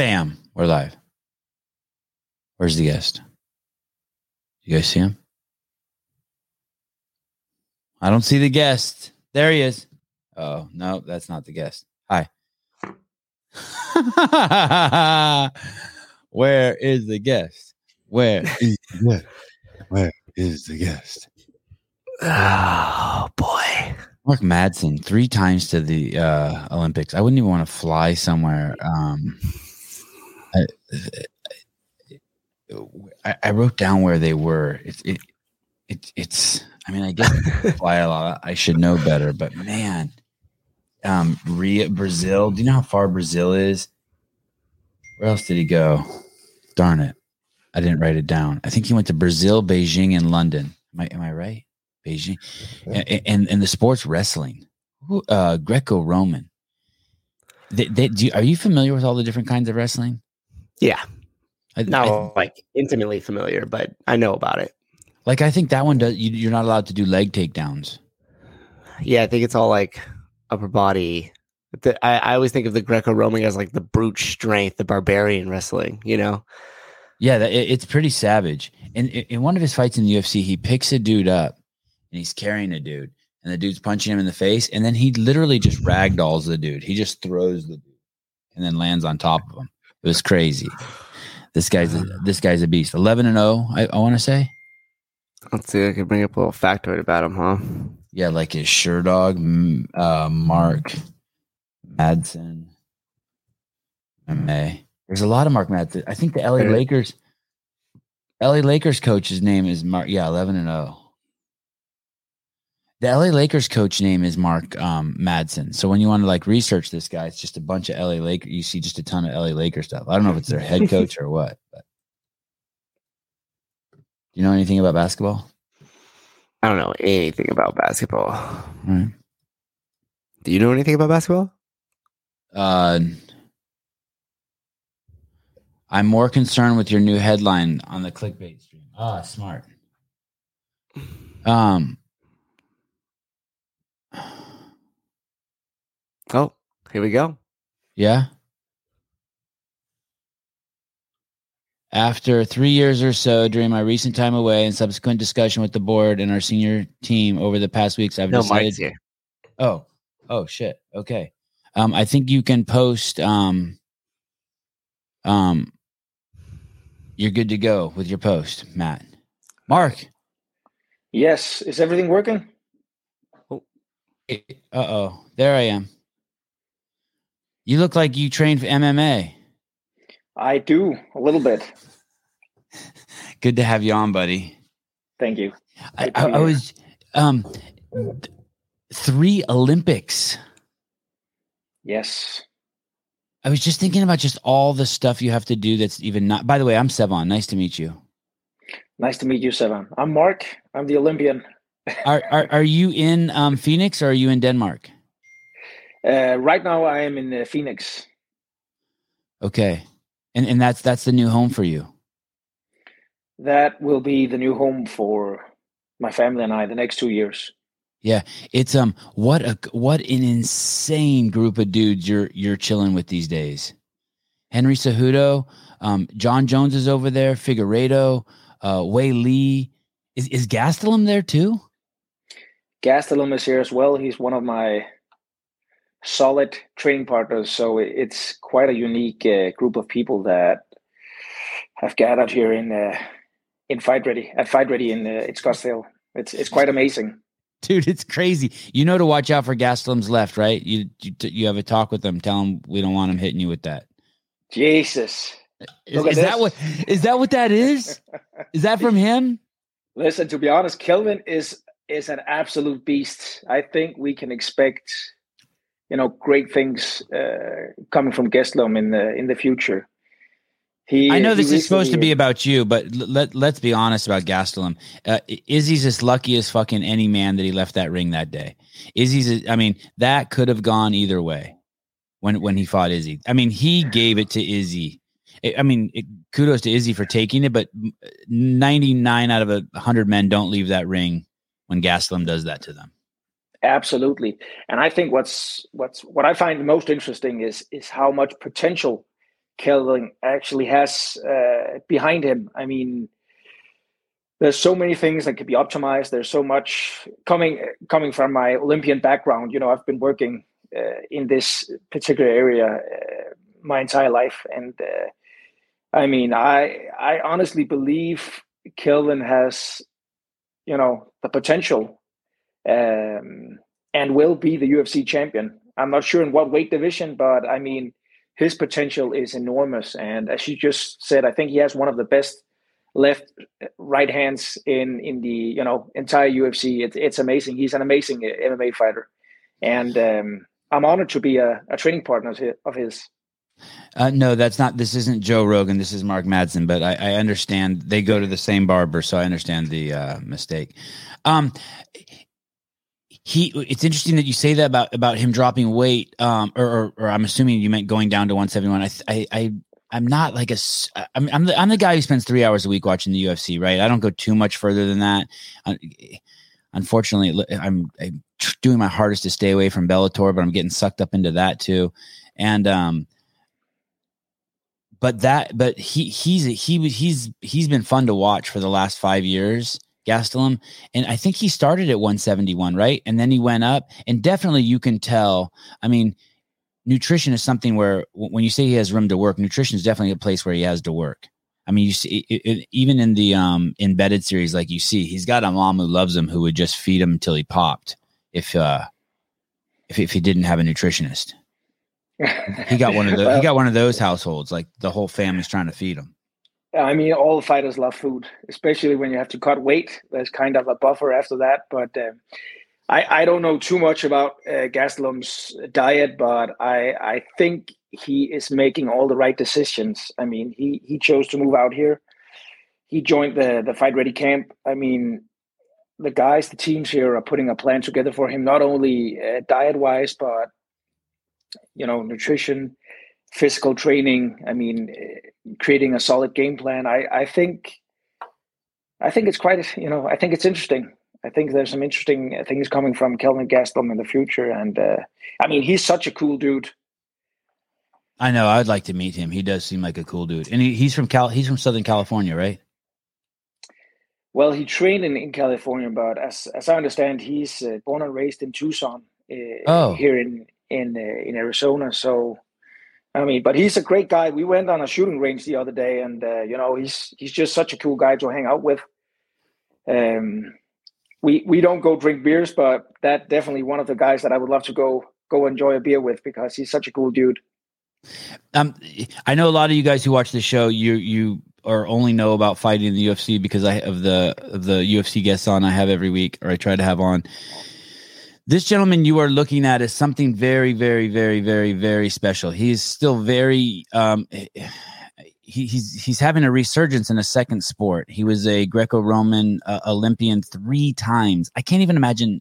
Bam, we're live. Where's the guest? You guys see him? I don't see the guest. There he is. Oh, no, that's not the guest. Hi. Where is the guest? Where is the guest? Where is the guest? Oh boy. Mark Madsen three times to the uh, Olympics. I wouldn't even want to fly somewhere. Um, I, I, I wrote down where they were. It's it, it it's. I mean, I guess I fly a lot. I should know better, but man, um, Rio, Brazil. Do you know how far Brazil is? Where else did he go? Darn it, I didn't write it down. I think he went to Brazil, Beijing, and London. Am I am I right? Beijing, and and, and the sports wrestling, uh, Greco-Roman. They, they, do you, are you familiar with all the different kinds of wrestling? Yeah. I, Not I- like intimately familiar, but I know about it. like I think that one does. You, you're not allowed to do leg takedowns. Yeah, I think it's all like upper body. The, I, I always think of the Greco-Roman as like the brute strength, the barbarian wrestling. You know, Yeah, that, it, it's pretty savage. And in, in one of his fights in the UFC, he picks a dude up and he's carrying a dude, and the dude's punching him in the face, and then he literally just ragdolls the dude. He just throws the dude and then lands on top of him. It was crazy. This guy's a, this guy's a beast. Eleven and zero. I, I want to say. let's see. I can bring up a little factoid about him, huh? Yeah, like his Sherdog, uh, Mark Madsen. MMA. There's a lot of Mark Madsen. I think the LA Lakers, LA Lakers coach's name is Mark. Yeah, eleven and zero. The LA Lakers coach name is Mark um, Madsen. So when you want to like research this guy, it's just a bunch of LA Lakers. You see just a ton of LA Laker stuff. I don't know if it's their head coach or what. But do you know anything about basketball? I don't know anything about basketball. Right. Do you know anything about basketball? Uh, I'm more concerned with your new headline on the clickbait stream. Ah, smart. Um, Oh, here we go. yeah. After three years or so, during my recent time away and subsequent discussion with the board and our senior team over the past weeks, I've No, decided. Mike's here. Oh, oh shit. Okay. Um, I think you can post. Um, um, you're good to go with your post, Matt. Mark. Yes. Is everything working? Uh oh. There I am. You look like you trained for MMA. I do a little bit. Good to have you on, buddy. Thank you. I, I, I was um th- three Olympics. Yes. I was just thinking about just all the stuff you have to do that's even not by the way, I'm Sevan. Nice to meet you. Nice to meet you, Sevan. I'm Mark. I'm the Olympian. Are are, are you in um Phoenix or are you in Denmark? Uh, right now, I am in uh, Phoenix. Okay. And and that's that's the new home for you. That will be the new home for my family and I the next two years. Yeah, it's um what a what an insane group of dudes you're you're chilling with these days. Henry Cejudo, um, Jon Jones is over there, Figueiredo, uh, Wei Lee. Is is Gastelum there too? Gastelum is here as well. He's one of my solid training partners. So it's quite a unique uh, group of people that have gathered here in uh, in Fight Ready at Fight Ready in uh, in Scottsdale. It's it's quite amazing. Dude, it's crazy. You know to watch out for Gastelum's left, right? You you, you have a talk with them. Tell them we don't want him hitting you with that. Jesus. Is, is that what is that what that is? Is that from him? Listen, to be honest, Kelvin is is an absolute beast. I think we can expect, you know, great things uh, coming from Gastelum in the in the future. He, I know this is supposed to be about you, but let let's be honest about Gastelum. Uh, Izzy's as lucky as fucking any man that he left that ring that day. Izzy's, I mean, that could have gone either way when when he fought Izzy. I mean, he gave it to Izzy. I I mean, it, kudos to Izzy for taking it, but ninety nine out of a hundred men don't leave that ring when Gastelum does that to them. Absolutely, and I think what's what's what I find most interesting is is how much potential Kelvin actually has uh, behind him. I mean, there's so many things that could be optimized. There's so much coming coming from my Olympian background. You know, I've been working uh, in this particular area uh, my entire life, and uh, I mean, I I honestly believe Kelvin has, you know, the potential, um, and will be the UFC champion. I'm not sure in what weight division, but I mean, his potential is enormous. And as you just said, I think he has one of the best left right hands in in the you know entire UFC. It's it's amazing. He's an amazing MMA fighter, and um, I'm honored to be a, a training partner of his. Uh, no, that's not. This isn't Joe Rogan. This is Mark Madsen. But I, I understand they go to the same barber, so I understand the uh, mistake. Um, he. It's interesting that you say that about about him dropping weight. Um, or, or, or I'm assuming you meant going down to 171. I, I, I I'm not like a. I'm I'm the, I'm the guy who spends three hours a week watching the UFC. Right. I don't go too much further than that. Unfortunately, I'm, I'm doing my hardest to stay away from Bellator, but I'm getting sucked up into that too. And um, but that but he he's he he's he's been fun to watch for the last five years gastelum and i think he started at 171 right and then he went up and definitely you can tell i mean nutrition is something where when you say he has room to work nutrition is definitely a place where he has to work i mean you see it, it, even in the um embedded series like you see he's got a mom who loves him who would just feed him until he popped if uh if, if he didn't have a nutritionist he got one of the well, he got one of those households. Like the whole family's trying to feed him. I mean, all fighters love food, especially when you have to cut weight. There's kind of a buffer after that. But uh, I I don't know too much about uh, Gastelum's diet, but I I think he is making all the right decisions. I mean, he he chose to move out here. He joined the the fight ready camp. I mean, the guys, the teams here are putting a plan together for him, not only uh, diet wise, but you know, nutrition, physical training. I mean, creating a solid game plan. I, I think, I think it's quite, you know, I think it's interesting. I think there's some interesting things coming from Kelvin Gastelum in the future. And uh, I mean, he's such a cool dude. I know. I'd like to meet him. He does seem like a cool dude, and he, he's from Cal. He's from Southern California, right? Well, he trained in, in California, but as as I understand, he's uh, born and raised in Tucson, uh, oh. here in in uh, in Arizona. So, I mean, but he's a great guy. We went on a shooting range the other day, and uh, you know, he's he's just such a cool guy to hang out with. Um, we we don't go drink beers, but that definitely one of the guys that I would love to go go enjoy a beer with because he's such a cool dude. Um, I know a lot of you guys who watch the show. You you or only know about fighting in the UFC because I of the of the UFC guests on I have every week or I try to have on. This gentleman you are looking at is something very, very, very, very, very special. He's still very um, he, he's he's having a resurgence in a second sport. He was a Greco-Roman uh, Olympian three times. I can't even imagine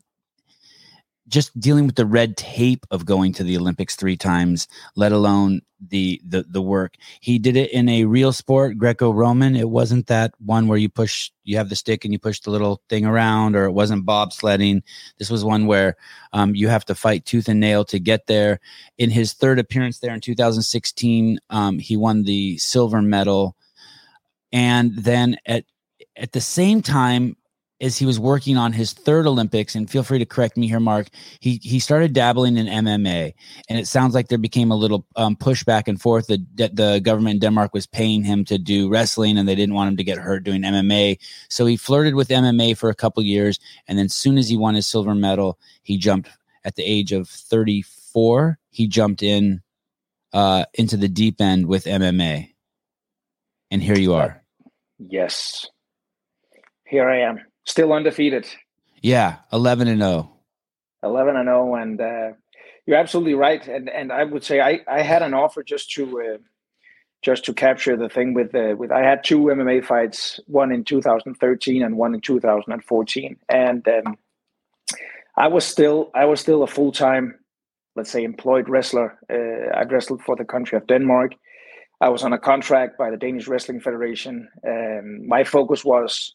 just dealing with the red tape of going to the Olympics three times, let alone the the the work. He did it in a real sport, Greco-Roman. It wasn't that one where you push, you have the stick and you push the little thing around, or it wasn't bobsledding. This was one where um, you have to fight tooth and nail to get there. In his third appearance there in 2016, um, he won the silver medal, and then at at the same time as he was working on his third Olympics, and feel free to correct me here, Mark. He he started dabbling in MMA, and it sounds like there became a little um, push back and forth. The the government in Denmark was paying him to do wrestling, and they didn't want him to get hurt doing MMA. So he flirted with MMA for a couple years, and then soon as he won his silver medal, he jumped at the age of thirty four. He jumped in uh, into the deep end with MMA, and here you are. Yes, here I am still undefeated. Yeah, eleven and zero. Oh. Eleven and zero, and uh, you're absolutely right. And and I would say I I had an offer just to. Uh, just to capture the thing with uh, with I had two MMA fights, one in 2013 and one in 2014, and um, I was still I was still a full time, let's say, employed wrestler. Uh, I wrestled for the country of Denmark. I was on a contract by the Danish Wrestling Federation. Um, my focus was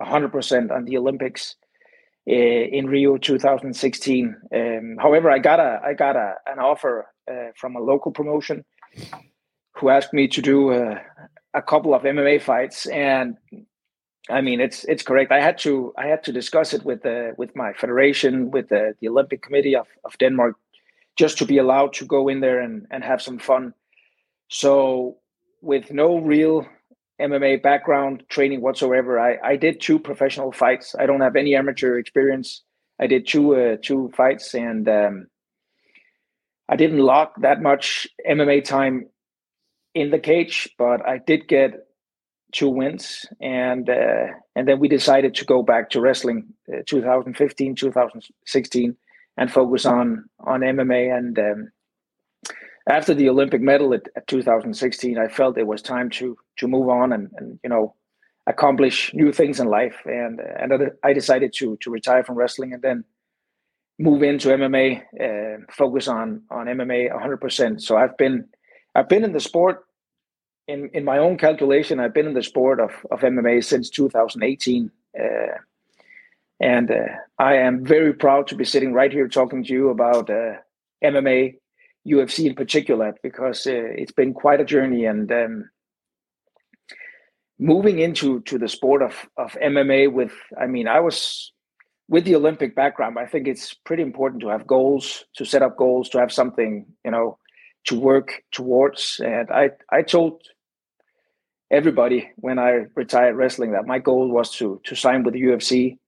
100% on the Olympics uh, in Rio 2016. Um, however, I got a I got a, an offer uh, from a local promotion who asked me to do a, a couple of MMA fights, and I mean it's it's correct. I had to I had to discuss it with the with my federation, with the, the Olympic Committee of, of Denmark, just to be allowed to go in there and, and have some fun. So with no real MMA background training whatsoever, I, I did two professional fights. I don't have any amateur experience. I did two uh, two fights, and um, I didn't lock that much MMA time in the cage, but I did get two wins, and uh, and then we decided to go back to wrestling, uh, 2015, 2016, and focus on on MMA. And um, after the Olympic medal at, at, 2016, I felt it was time to to move on and and you know accomplish new things in life. And and I decided to to retire from wrestling and then move into MMA, uh, focus on on MMA 100%. So I've been I've been in the sport in in my own calculation. I've been in the sport of of MMA since 2018. Uh, and uh, I am very proud to be sitting right here talking to you about uh, MMA, UFC in particular, because uh, it's been quite a journey. And um, moving into to the sport of of MMA with, I mean, I was with the Olympic background. I think it's pretty important to have goals, to set up goals, to have something, you know, to work towards. And I I told everybody when I retired wrestling that my goal was to to sign with the UFC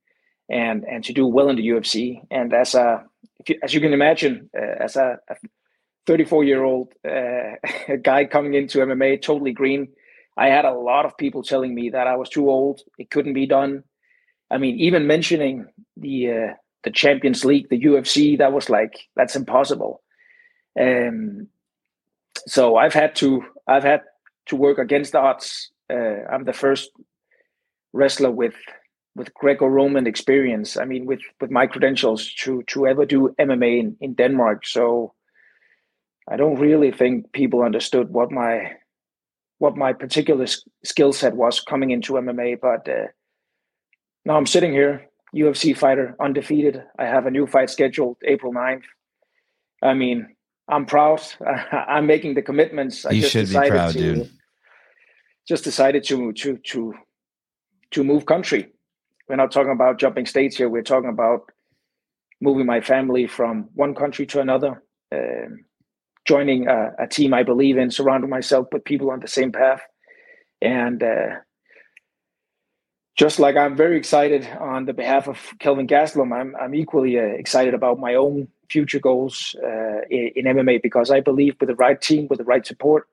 and and to do well in the UFC. And as a you, as you can imagine, uh, as a 34 year old uh, guy coming into MMA, totally green, I had a lot of people telling me that I was too old, it couldn't be done. I mean, even mentioning the uh, the Champions League, the UFC, that was like that's impossible. Um, so I've had to I've had to work against the odds. Uh, I'm the first wrestler with with Greco-Roman experience. I mean, with with my credentials to to ever do MMA in, in Denmark. So I don't really think people understood what my what my particular skill set was coming into MMA. But uh, now I'm sitting here, UFC fighter, undefeated. I have a new fight scheduled April 9th. I mean, I'm proud. I'm making the commitments. You should be proud, to, dude. Just decided to to to to move country we're not talking about jumping states here. We're talking about moving my family from one country to another, um, joining a, a, team I believe in, surrounding myself with people on the same path. And uh, just like I'm very excited on the behalf of Kelvin Gastelum, I'm, I'm equally uh, excited about my own future goals uh, in, in, MMA because I believe with the right team, with the right support,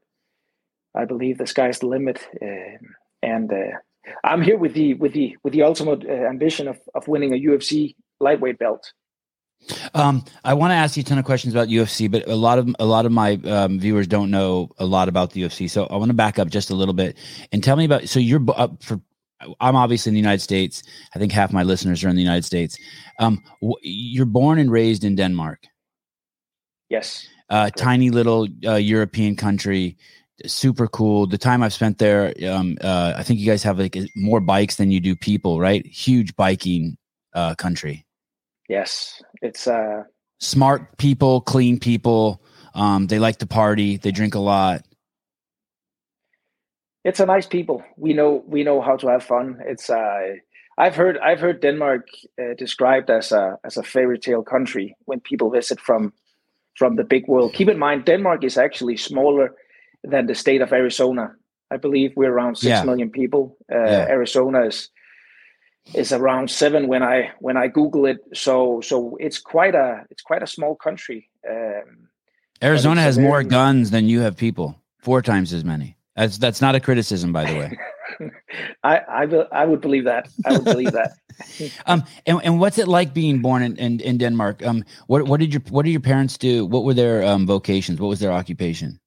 I believe the sky's the limit. Um, and uh, I'm here with the with the with the ultimate uh, ambition of of winning a UFC lightweight belt. Um, I want to ask you a ton of questions about UFC, but a lot of a lot of my um, viewers don't know a lot about the UFC. So I want to back up just a little bit and tell me about. So you're up for. I'm obviously in the United States. I think half my listeners are in the United States. Um, you're born and raised in Denmark. Yes. Uh, tiny little uh, European country super cool. The time I've spent there, um, uh, I think you guys have like more bikes than you do people, right? Huge biking uh, country. Yes, it's uh, smart people, clean people. Um, they like to party. They drink a lot. It's a nice people. We know we know how to have fun. It's uh, I've heard I've heard Denmark uh, described as a as a fairy tale country when people visit from from the big world. Keep in mind, Denmark is actually smaller than the state of Arizona. I believe we're around six yeah. million people. Uh, yeah. Arizona is is around seven when I when I Google it. So so it's quite a it's quite a small country. Um, Arizona has more guns than you have people, four times as many. That's that's not a criticism, by the way. I I, will, I would believe that. I would believe that. um, and, and what's it like being born in, in, in Denmark? Um, what what did your what did your parents do? What were their um vocations? What was their occupation?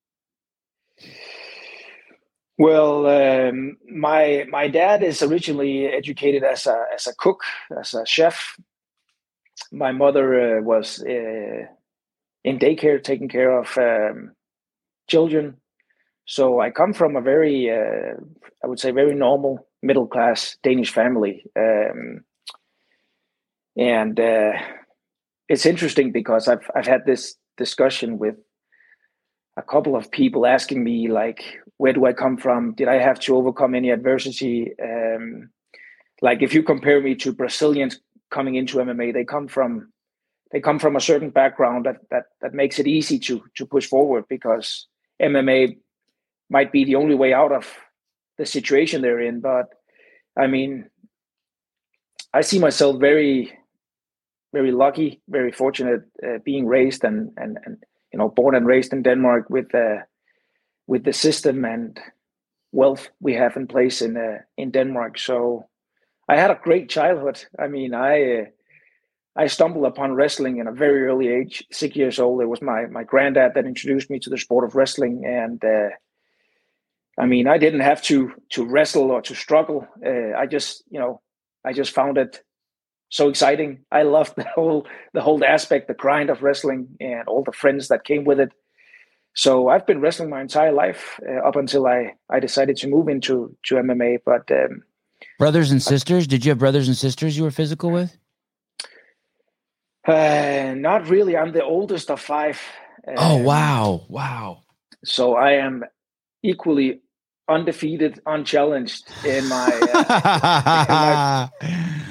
Well, um, my my dad is originally educated as a as a cook, as a chef. My mother uh, was uh, in daycare, taking care of um, children. So I come from a very, uh, I would say, very normal middle class Danish family, um, and uh, it's interesting because I've I've had this discussion with a couple of people asking me like, where do I come from? Did I have to overcome any adversity? Um, like if you compare me to Brazilians coming into MMA, they come from they come from a certain background that that that makes it easy to to push forward because MMA might be the only way out of the situation they're in. But I mean, I see myself very, very lucky, very fortunate uh, being raised and and and you know born and raised in Denmark with uh, with the system and wealth we have in place in uh, in Denmark. So I had a great childhood. I mean, I. Uh, I stumbled upon wrestling in a very early age, six years old. It was my my granddad that introduced me to the sport of wrestling, and uh, I mean, I didn't have to to wrestle or to struggle. Uh, I just, you know, I just found it so exciting. I loved the whole the whole aspect, the grind of wrestling, and all the friends that came with it. So I've been wrestling my entire life uh, up until I I decided to move into to MMA. But um, brothers and sisters, did you have brothers and sisters you were physical with? Uh, not really. I'm the oldest of five. oh um, wow, wow. So I am equally undefeated, unchallenged in my, uh, in, my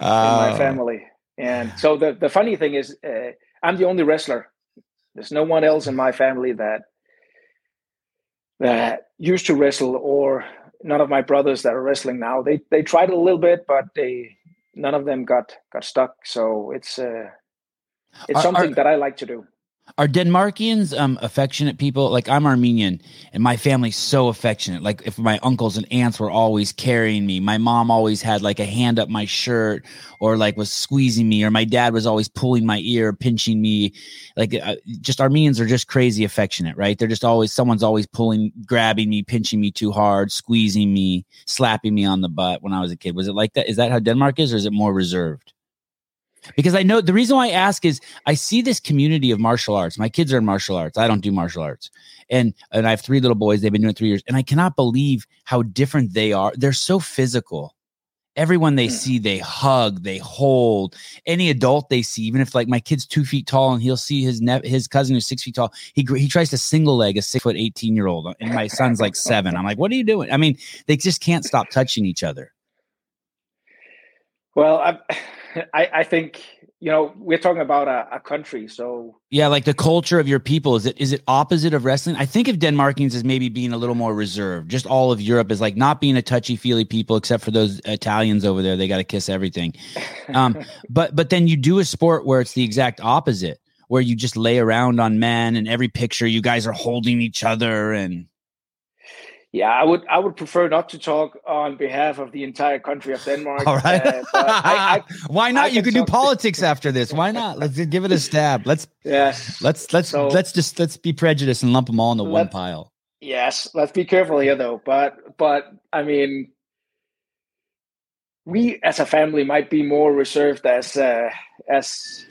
in my family. And so the the funny thing is, uh, I'm the only wrestler. There's no one else in my family that that used to wrestle, or none of my brothers that are wrestling now. They they tried a little bit, but they none of them got got stuck. So it's uh, it's are, something are, that I like to do. Are Denmarkians um, affectionate people? Like I'm Armenian, and my family's so affectionate. Like if my uncles and aunts were always carrying me, my mom always had like a hand up my shirt, or like was squeezing me, or my dad was always pulling my ear, pinching me. Like uh, just Armenians are just crazy affectionate, right? They're just always someone's always pulling, grabbing me, pinching me too hard, squeezing me, slapping me on the butt when I was a kid. Was it like that? Is that how Denmark is, or is it more reserved? Because I know the reason why I ask is I see this community of martial arts. My kids are in martial arts. I don't do martial arts. And and I have three little boys. They've been doing it three years. And I cannot believe how different they are. They're so physical. Everyone they hmm. see, they hug, they hold. Any adult they see, even if like my kid's two feet tall and he'll see his ne- his cousin who's six feet tall, he he tries to single leg a six foot eighteen year old, and my son's like seven. I'm like, what are you doing? I mean, they just can't stop touching each other. Well, I, I, I think you know we're talking about a, a, country, so yeah, like the culture of your people is it is it opposite of wrestling? I think of Denmarkians as maybe being a little more reserved. Just all of Europe is like not being a touchy feely people, except for those Italians over there. They got to kiss everything. Um, but but then you do a sport where it's the exact opposite, where you just lay around on men, and every picture you guys are holding each other and yeah, I would I would prefer not to talk on behalf of the entire country of Denmark. All right. Uh, I, I, Why not? You can do politics after this. Why not? Let's give it a stab. Let's yes. Let's let's so, let's just let's be prejudiced and lump them all into one pile. Yes, let's be careful here though. But but I mean, we as a family might be more reserved as uh, as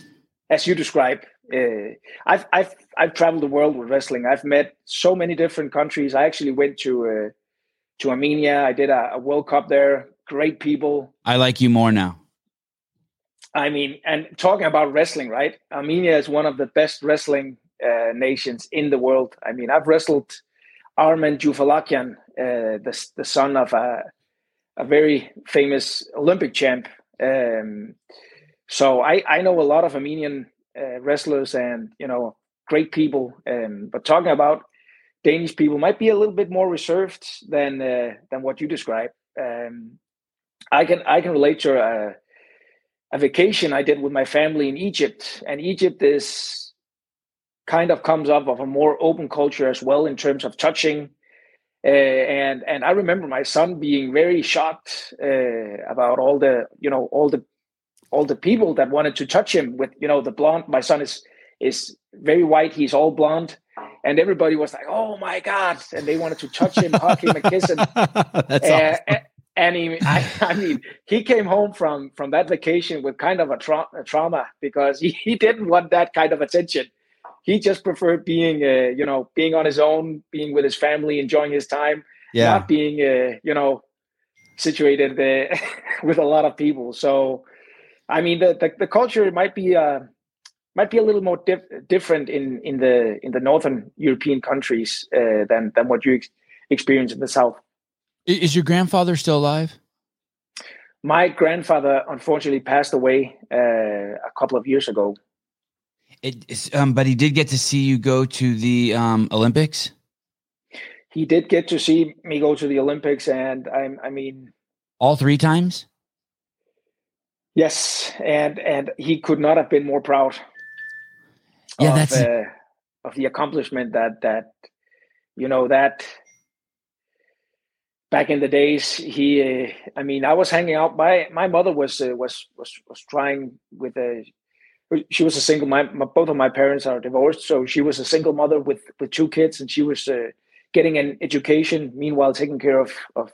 as you describe uh, I've I've I've traveled the world with wrestling. I've met so many different countries. I actually went to uh, to Armenia. I did a, a, World Cup there. Great people. I like you more now. I mean, and talking about wrestling, right? Armenia is one of the best wrestling uh, nations in the world. I mean, I've wrestled Armen Julfalakyan, uh, the the son of a a very famous Olympic champ. Um, so I I know a lot of Armenian uh, wrestlers and you know great people. Um, but talking about Danish people might be a little bit more reserved than uh, than what you describe. Um, I can I can relate to a, a vacation I did with my family in Egypt, and Egypt is kind of comes up of a more open culture as well in terms of touching. Uh, and and I remember my son being very shocked uh, about all the you know all the all the people that wanted to touch him with you know the blonde my son is is very white he's all blonde. And everybody was like oh my god. And they wanted to touch him hug him and kiss him. That's uh, awesome. and he I, I, mean he came home from from that vacation with kind of a, tra- a trauma because he, he didn't want that kind of attention. He just preferred being uh, you know being on his own being with his family enjoying his time yeah. not being uh, you know situated uh, with a lot of people. So I mean, the, the, the culture might be uh, might be a little more dif- different in in the in the northern European countries uh, than than what you ex- experience in the south. Is your grandfather still alive? My grandfather unfortunately passed away uh, a couple of years ago. It, um, but he did get to see you go to the um, Olympics. He did get to see me go to the Olympics, and I, I mean, all three times. Yes, and and he could not have been more proud. Yeah, of, that's uh, of the accomplishment that that you know that back in the days he uh, i mean i was hanging out my my mother was uh, was was was trying with a she was a single my, my, both of my parents are divorced so she was a single mother with with two kids and she was uh, getting an education meanwhile taking care of of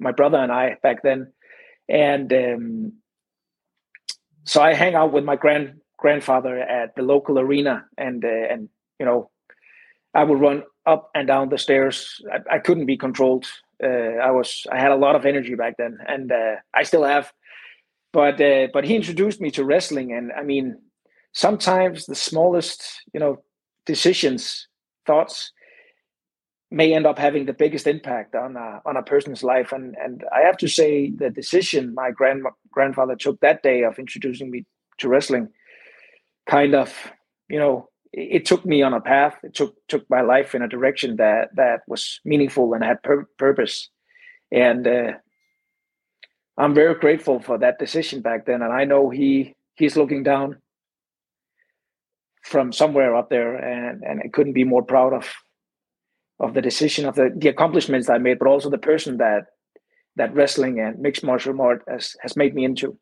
my brother and i back then and um, so i hang out with my grand grandfather at the local arena and uh, and you know i would run up and down the stairs i, I couldn't be controlled uh, I was I had a lot of energy back then, and uh, I still have. But uh, but he introduced me to wrestling, and I mean, sometimes the smallest you know decisions, thoughts, may end up having the biggest impact on a, on a person's life. And and I have to say, the decision my grand grandfather took that day of introducing me to wrestling, kind of you know it took me on a path. It took took my life in a direction that that was meaningful and had pur- purpose. And uh, I'm very grateful for that decision back then. And I know he he's looking down from somewhere up there, and and I couldn't be more proud of of the decision of the the accomplishments I made, but also the person that that wrestling and mixed martial art has has made me into.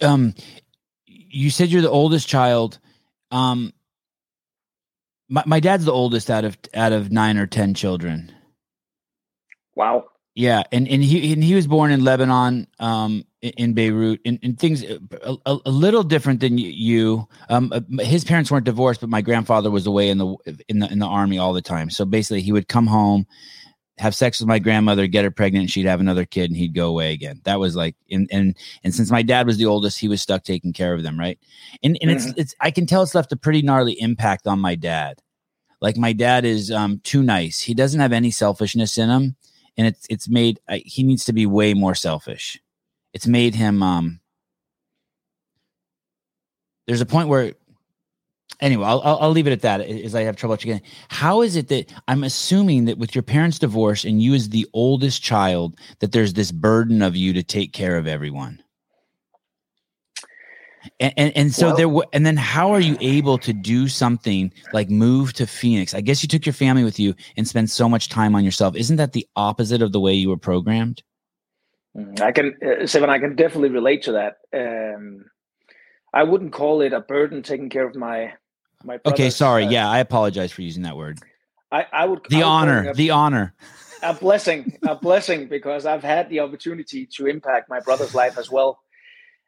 Um, you said you're the oldest child. Um, my, my dad's the oldest out of out of nine or ten children. Wow. Yeah, and and he and he was born in Lebanon, um, in, Beirut, and, and things uh, a, a, little different than you. Um, uh, his parents weren't divorced, but my grandfather was away in the in the in the army all the time. So basically, he would come home, have sex with my grandmother, get her pregnant, and she'd have another kid, and he'd go away again. That was like, and and and since my dad was the oldest, he was stuck taking care of them, right? And and mm-hmm. it's it's I can tell it's left a pretty gnarly impact on my dad. Like my dad is um too nice. He doesn't have any selfishness in him, and it's it's made he needs to be way more selfish. It's made him um. There's a point where anyway, I'll, I'll, I'll leave it at that as I have trouble again. How is it that I'm assuming that with your parents' divorce and you as the oldest child, that there's this burden of you to take care of everyone? And, and, and so well, there, and then how are you able to do something like move to Phoenix? I guess you took your family with you and spend so much time on yourself. Isn't that the opposite of the way you were programmed? Mm, I can, uh, Sevan, I can definitely relate to that. Um, I wouldn't call it a burden taking care of my my. Okay, sorry. Uh, yeah, I apologize for using that word. I, I would the I would honor, a, the honor, a blessing, a blessing, because I've had the opportunity to impact my brother's life as well.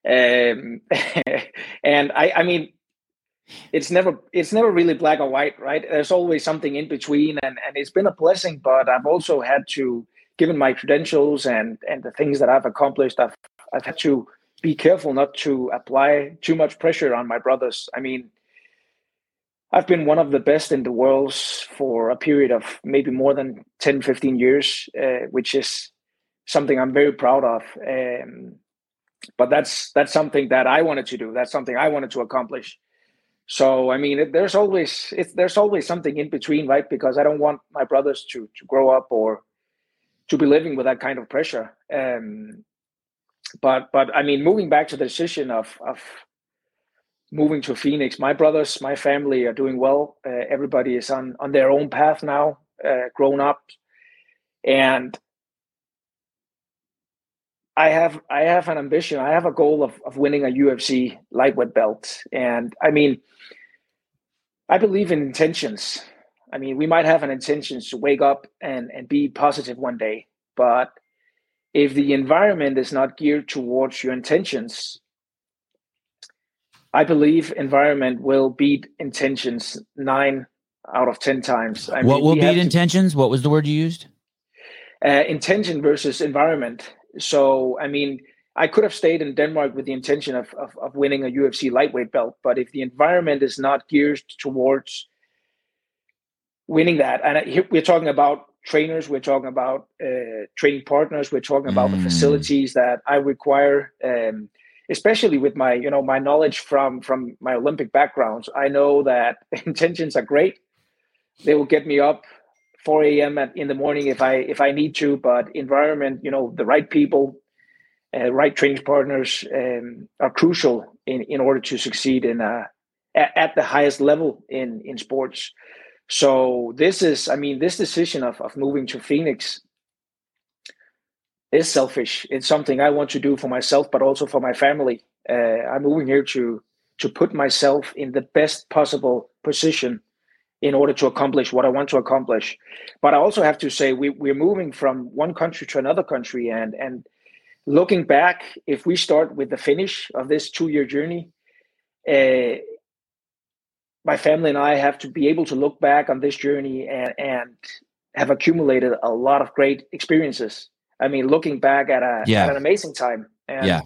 Um, and I, I mean, it's never it's never really black or white, right? There's always something in between, and and it's been a blessing. But I've also had to, given my credentials and and the things that I've accomplished, I've I've had to be careful not to apply too much pressure on my brothers. I mean, I've been one of the best in the world for a period of maybe more than 10, 15 years, uh, which is something I'm very proud of. Um, but that's that's something that I wanted to do. That's something I wanted to accomplish. So I mean, it, there's always there's always something in between, right? Because I don't want my brothers to to grow up or to be living with that kind of pressure. Um, but but I mean, moving back to the decision of of moving to Phoenix, my brothers, my family are doing well. Uh, everybody is on on their own path now, uh, grown up, and I have I have an ambition. I have a goal of of winning a UFC lightweight belt, and I mean, I believe in intentions. I mean, we might have an intention to wake up and and be positive one day, but if the environment is not geared towards your intentions, I believe environment will beat intentions nine out of ten times. I what mean, will beat intentions? To, what was the word you used? Uh, intention versus environment so, I mean, I could have stayed in Denmark with the intention of, of, of winning a UFC lightweight belt, but if the environment is not geared towards winning that, and we're talking about trainers, we're talking about uh, training partners, we're talking about mm. the facilities that I require. Um, especially with my you know my knowledge from from my olympic backgrounds i know that intentions are great they will get me up 4 a.m at, in the morning if i if i need to but environment you know the right people uh, right training partners um, are crucial in, in order to succeed in uh, at, at the highest level in in sports so this is i mean this decision of, of moving to phoenix is selfish. It's something i want to do for myself but also for my family. Uh, i'm moving here to to put myself in the best possible position in order to accomplish what i want to accomplish. But i also have to say we, we're moving from one country to another country and and looking back, if we start with the finish of this two year journey, uh, my family and I have to be able to look back on this journey and, and have accumulated a lot of great experiences. I mean, looking back at, a, yeah. at an amazing time. And yeah.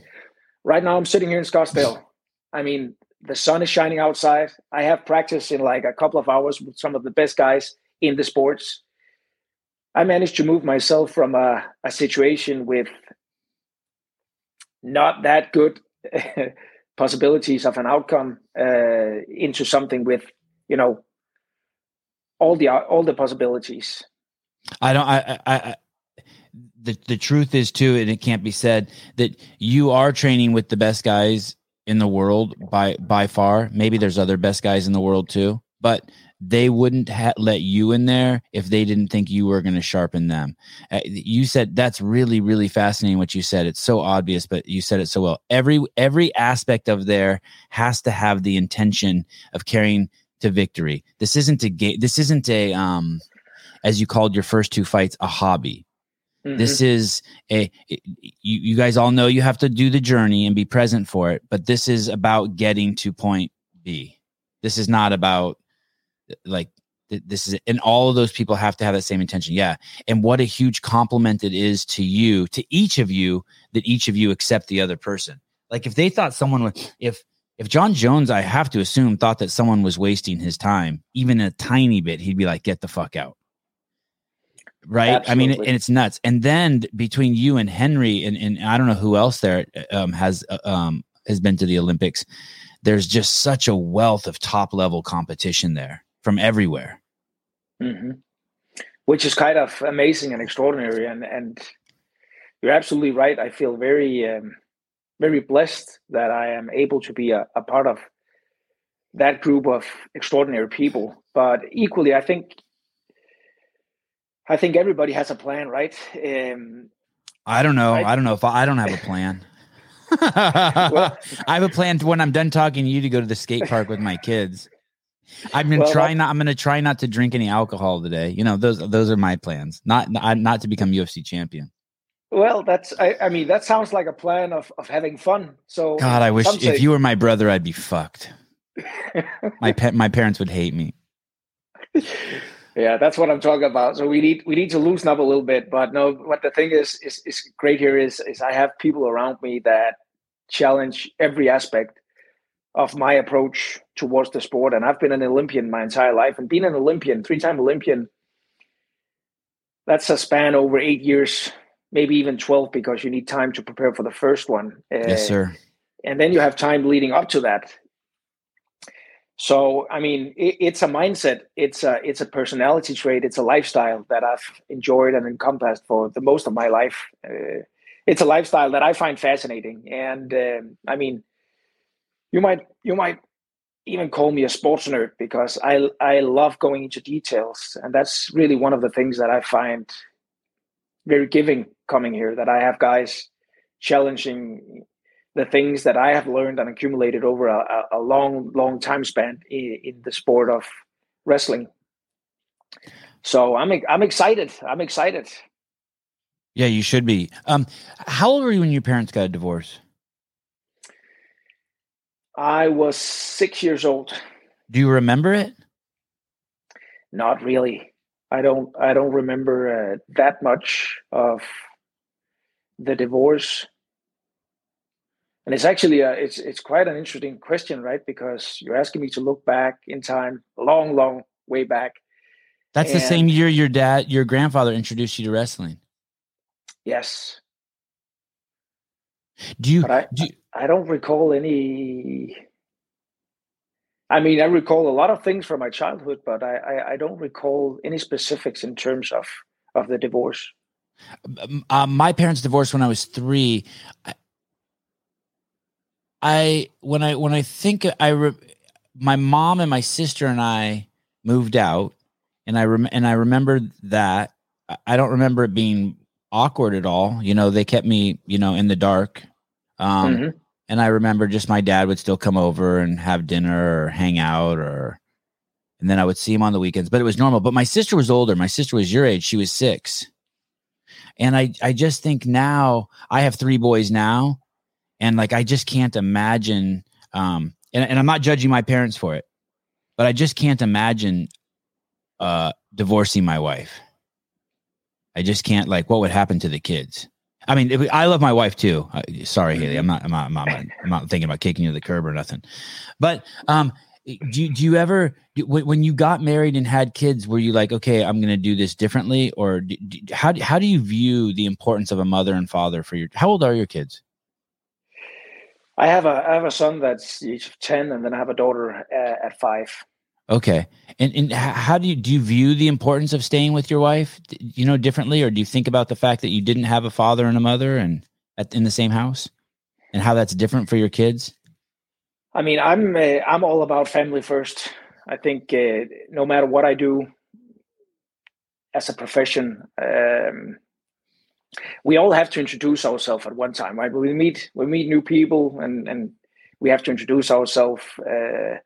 right now I'm sitting here in Scottsdale. I mean, the sun is shining outside. I have practice in like a couple of hours with some of the best guys in the sports. I managed to move myself from a, a situation with not that good possibilities of an outcome uh, into something with you know all the all the possibilities. I don't i i, I the, the truth is too and it can't be said that you are training with the best guys in the world by by far. Maybe there's other best guys in the world too but they wouldn't ha- let you in there if they didn't think you were going to sharpen them. Uh, you said that's really really fascinating what you said. It's so obvious, but you said it so well. Every every aspect of there has to have the intention of carrying to victory. This isn't a game. This isn't a um, as you called your first two fights, a hobby. Mm-hmm. This is a you, you guys all know you have to do the journey and be present for it, but this is about getting to point B. This is not about like this is it. and all of those people have to have that same intention yeah. And what a huge compliment it is to you to each of you that each of you accept the other person. Like if they thought someone would if if jon jones i have to assume thought that someone was wasting his time even a tiny bit he'd be like get the fuck out. Right? Absolutely. i mean and it's nuts. And then between you and henry and, and i don't know who else there um, has uh, um, has been to the olympics there's just such a wealth of top level competition there from everywhere. Mm-hmm. Which is kind of amazing and extraordinary. And, and you're absolutely right. I feel very, um, very blessed that I am able to be a, a part of that group of extraordinary people. But equally, I think I think everybody has a plan, right? Um, I don't know. I, I don't know if I, I don't have a plan. well, I have a plan to when I'm done talking to you to go to the skate park with my kids. I'm gonna well, try not. I'm gonna try not to drink any alcohol today. You know, those those are my plans. Not not to become UFC champion. Well, that's. I, I mean, that sounds like a plan of of having fun. So God, I wish if you were my brother, I'd be fucked. my pet, my parents would hate me. Yeah, that's what I'm talking about. So we need we need to loosen up a little bit. But no, what the thing is is is great here is is I have people around me that challenge every aspect of my approach towards the sport. And I've been an Olympian my entire life, and being an Olympian, three-time Olympian, that's a span over eight years, maybe even twelve, because you need time to prepare for the first one. Yes, uh, sir. And then you have time leading up to that. So, I mean, it, it's a mindset. It's a it's a personality trait. It's a lifestyle that I've enjoyed and encompassed for the most of my life. Uh, it's a lifestyle that I find fascinating, and uh, I mean you might you might even call me a sports nerd because I I love going into details, and that's really one of the things that I find very giving coming here. That I have guys challenging the things that I have learned and accumulated over a, a long long time span in, in the sport of wrestling. So I'm I'm excited. I'm excited. Yeah, you should be. Um, how old were you when your parents got a divorce? I was six years old. Do you remember it? Not really. I don't. I don't remember uh, that much of the divorce. and it's actually a, it's it's quite an interesting question, right? Because you're asking me to look back in time, long, long way back. That's the same year your dad, your grandfather introduced you to wrestling. Yes. Do you? I, do you, I don't recall any. I mean, I recall a lot of things from my childhood, but I, I, I don't recall any specifics in terms of of the divorce. Uh, my parents divorced when I was three. I, I when I when I think I re, my mom and my sister and I moved out, and I rem, and I remember that. I don't remember it being awkward at all. You know, they kept me, you know, in the dark. Um, mm-hmm. And I remember just my dad would still come over and have dinner or hang out, or and then I would see him on the weekends. But it was normal. But my sister was older. My sister was your age. She was six. And I, I just think now I have three boys now, and like I just can't imagine. Um, and, and I'm not judging my parents for it, but I just can't imagine uh divorcing my wife. I just can't like what would happen to the kids. I mean, I love my wife too. sorry, Haley. I'm not, I'm not, I'm not, I'm not thinking about kicking you to the curb or nothing. But um, do you, do you ever when you got married and had kids, were you like, okay, I'm going to do this differently, or do, how how do you view the importance of a mother and father for your? How old are your kids? I have a I have a son that's ten, and then I have a daughter uh, at five. Okay. And and how do you do you view the importance of staying with your wife, you know, differently or do you think about the fact that you didn't have a father and a mother and at, in the same house and how that's different for your kids? I mean, I'm uh, I'm all about family first. I think uh, no matter what I do as a profession, um, we all have to introduce ourselves at one time, right? We meet we meet new people and and we have to introduce ourselves uh,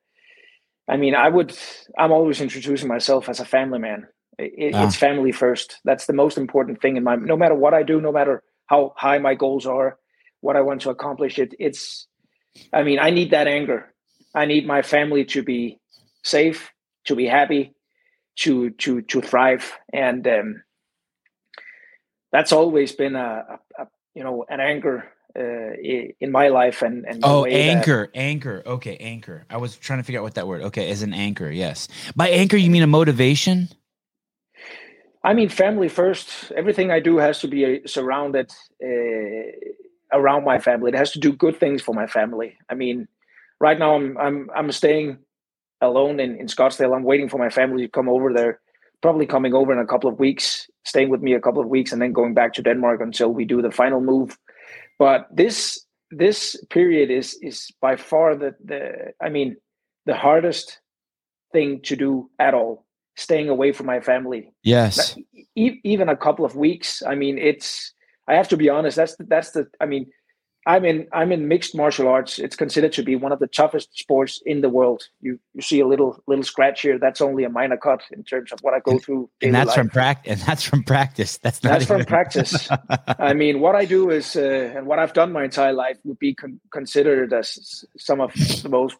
I mean, I would. I'm always introducing myself as a family man. It, ah. It's family first. That's the most important thing in my. No matter what I do, no matter how high my goals are, what I want to accomplish, it it's. I mean, I need that anger. I need my family to be safe, to be happy, to to to thrive, and um, that's always been a, a, a you know an anger in my life and, and oh anchor that... anchor. Okay anchor. I was trying to figure out what that word. Okay as an anchor yes. By anchor you mean a motivation? I mean family first. Everything i do has to be uh, surrounded uh, around my family. It has to do good things for my family. I mean right now i'm i'm i'm staying alone in, in scottsdale. I'm waiting for my family to come over there. Probably coming over in a couple of weeks staying with me a couple of weeks and then going back to denmark until we do the final move but this this period is is by far the the I mean the hardest thing to do at all. Staying away from my family. Yes. even a couple of weeks. I mean, it's. I have to be honest. That's the, that's the. I mean, I'm in I'm in mixed martial arts. It's considered to be one of the toughest sports in the world. You you see a little little scratch here. That's only a minor cut in terms of what I go and, through. And that's life. from practice. And that's from practice. That's not that's even... from practice. I mean, what I do is, uh, and what I've done my entire life would be con- considered as some of the most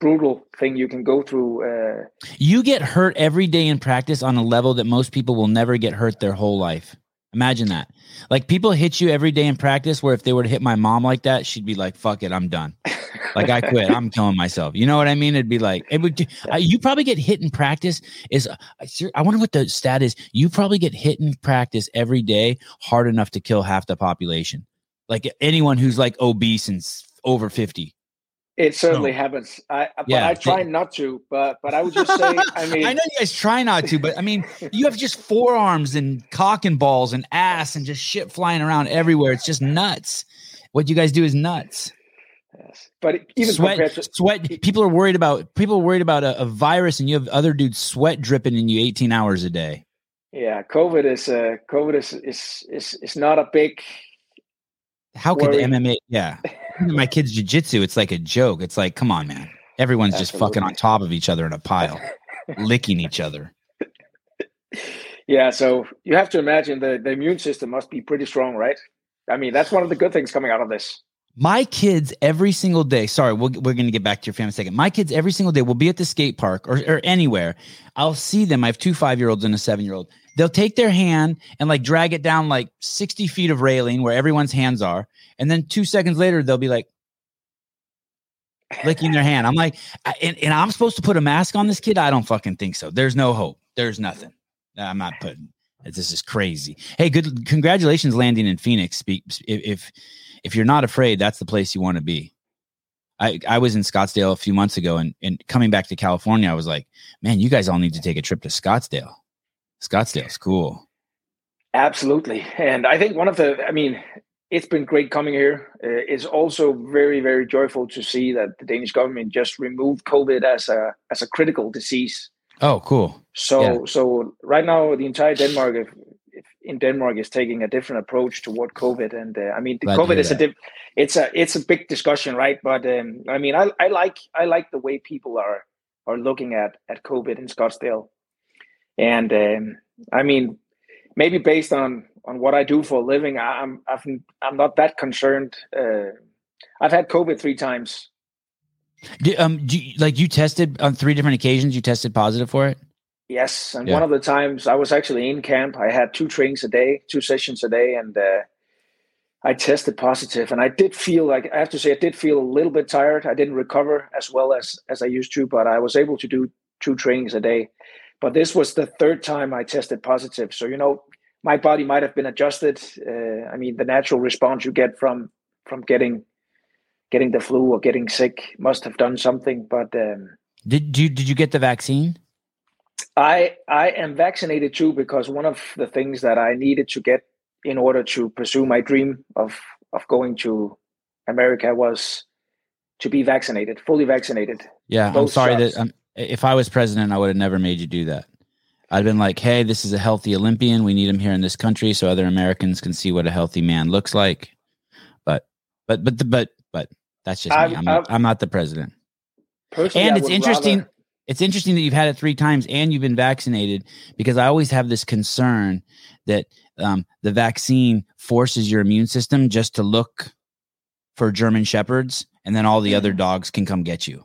brutal thing you can go through. Uh, you get hurt every day in practice on a level that most people will never get hurt their whole life. Imagine that. Like people hit you every day in practice where if they were to hit my mom like that, she'd be like, fuck it, I'm done. Like I quit. I'm killing myself. You know what I mean? It'd be like, it would, you probably get hit in practice is, uh, I wonder what the stat is. You probably get hit in practice every day hard enough to kill half the population. Like anyone who's like obese and over 50 it certainly no. happens. I but yeah, I try not to, but but I would just say I mean I know you guys try not to, but I mean you have just forearms and cock and balls and ass and just shit flying around everywhere. It's just nuts. What you guys do is nuts. Yes. But even sweat, to, sweat. People are worried about people are worried about a, a, virus, and you have other dudes sweat dripping in you 18 hours a day. Yeah, COVID is uh, COVID is is is is not a big. How could worry. MMA? Yeah, my kids' jujitsu, it's like a joke. It's like, come on, man. Everyone's Absolutely. just fucking on top of each other in a pile, licking each other. Yeah, so you have to imagine the, the immune system must be pretty strong, right? I mean, that's one of the good things coming out of this. My kids every single day. Sorry, we we are going to get back to your family second. My kids every single day will be at the skate park or, or anywhere. I'll see them. I have two five year olds and a seven year old. They'll take their hand and like drag it down like 60 feet of railing where everyone's hands are. And then two seconds later, they'll be like, licking their hand. I'm like, and, and I'm supposed to put a mask on this kid? I don't fucking think so. There's no hope. There's nothing. I'm not putting. This is crazy. Hey, good. Congratulations landing in Phoenix. If if, if you're not afraid, that's the place you want to be. I, I was in Scottsdale a few months ago and, and coming back to California, I was like, man, you guys all need to take a trip to Scottsdale. Scottsdale's cool. Absolutely. And I think one of the, I mean, it's been great coming here. Uh, it's also very, very joyful to see that the Danish government just removed COVID as a as a critical disease. Oh, cool. So, yeah. so right now, the entire Denmark, if, if in Denmark, is taking a different approach toward COVID. And uh, I mean, the COVID is that. a diff, it's a it's a big discussion, right? But um, I mean, I, I like I like the way people are are looking at at COVID in Scottsdale, and um, I mean, maybe based on on what I do for a living, I'm I've, I'm not that concerned. Uh, I've had COVID three times. Do, um, do you, like you tested on three different occasions? You tested positive for it. Yes, and yeah. one of the times I was actually in camp. I had two trainings a day, two sessions a day, and uh, I tested positive. And I did feel like I have to say I did feel a little bit tired. I didn't recover as well as as I used to, but I was able to do two trainings a day. But this was the third time I tested positive. So you know, my body might have been adjusted. Uh, I mean, the natural response you get from from getting getting the flu or getting sick must have done something. But um, did you did you get the vaccine? I I am vaccinated too because one of the things that I needed to get in order to pursue my dream of of going to America was to be vaccinated, fully vaccinated. Yeah, I'm sorry shots. that um, if I was president, I would have never made you do that. I'd been like, hey, this is a healthy Olympian. We need him here in this country so other Americans can see what a healthy man looks like. But, but, but, but, but that's just I'm, me. I'm, not, I'm not the president. And it's interesting. Rather... It's interesting that you've had it three times and you've been vaccinated because I always have this concern that um, the vaccine forces your immune system just to look for German shepherds, and then all the other mm. dogs can come get you.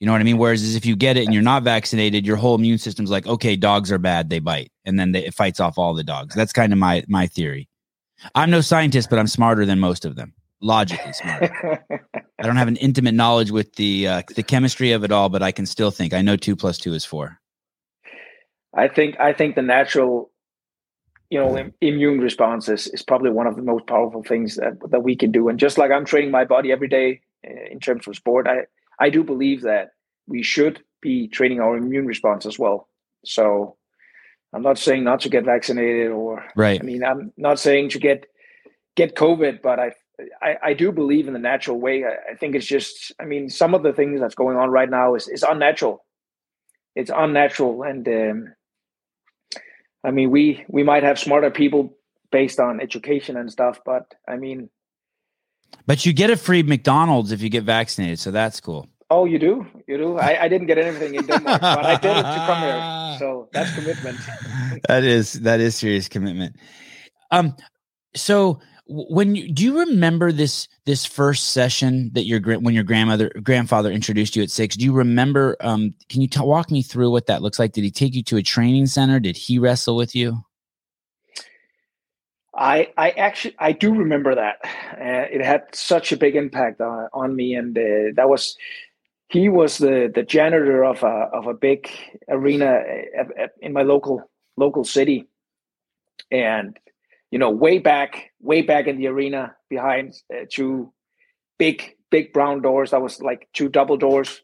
You know what I mean? Whereas if you get it and you're not vaccinated, your whole immune system's like, okay, dogs are bad, they bite, and then they, it fights off all the dogs. That's kind of my my theory. I'm no scientist, but I'm smarter than most of them, logically smarter. I don't have an intimate knowledge with the uh, the chemistry of it all, but I can still think. I know two plus two is four. I think I think the natural, you know, immune response is, is probably one of the most powerful things that that we can do. And just like I'm training my body every day uh, in terms of sport, I I do believe that we should be training our immune response as well. So I'm not saying not to get vaccinated or right. I mean, I'm not saying to get get COVID, but I I, I do believe in the natural way. I, I, think it's just I mean, some of the things that's going on right now is is unnatural. It's unnatural, and um, I mean, we we might have smarter people based on education and stuff, but I mean, but you get a free McDonald's if you get vaccinated, so that's cool. Oh, you do? You do? I, I didn't get anything in Denmark, but I did it to come here. So that's commitment. that is that is serious commitment. Um, so when you do you remember this this first session that your when your grandmother grandfather introduced you at six? Do you remember? Um, can you t- walk me through what that looks like? Did he take you to a training center? Did he wrestle with you? I I actually I do remember that. Uh, it had such a big impact on, on me, and uh, that was he was the the janitor of a of a big arena uh, in my local local city, and you know way back way back in the arena behind uh, two big big brown doors that was like two double doors.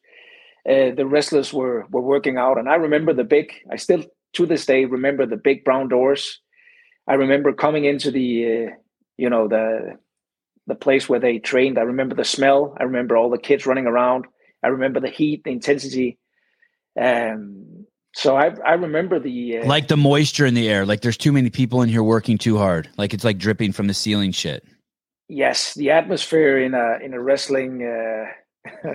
Uh, the wrestlers were were working out, and I remember the big. I still to this day remember the big brown doors I remember coming into the, uh, you know, the the place where they trained. I remember the smell. I remember all the kids running around. I remember the heat, the intensity. Um, so I I remember the uh, like the moisture in the air. Like there's too many people in here working too hard. Like it's like dripping from the ceiling. Shit. Yes, the atmosphere in a in a wrestling. Uh,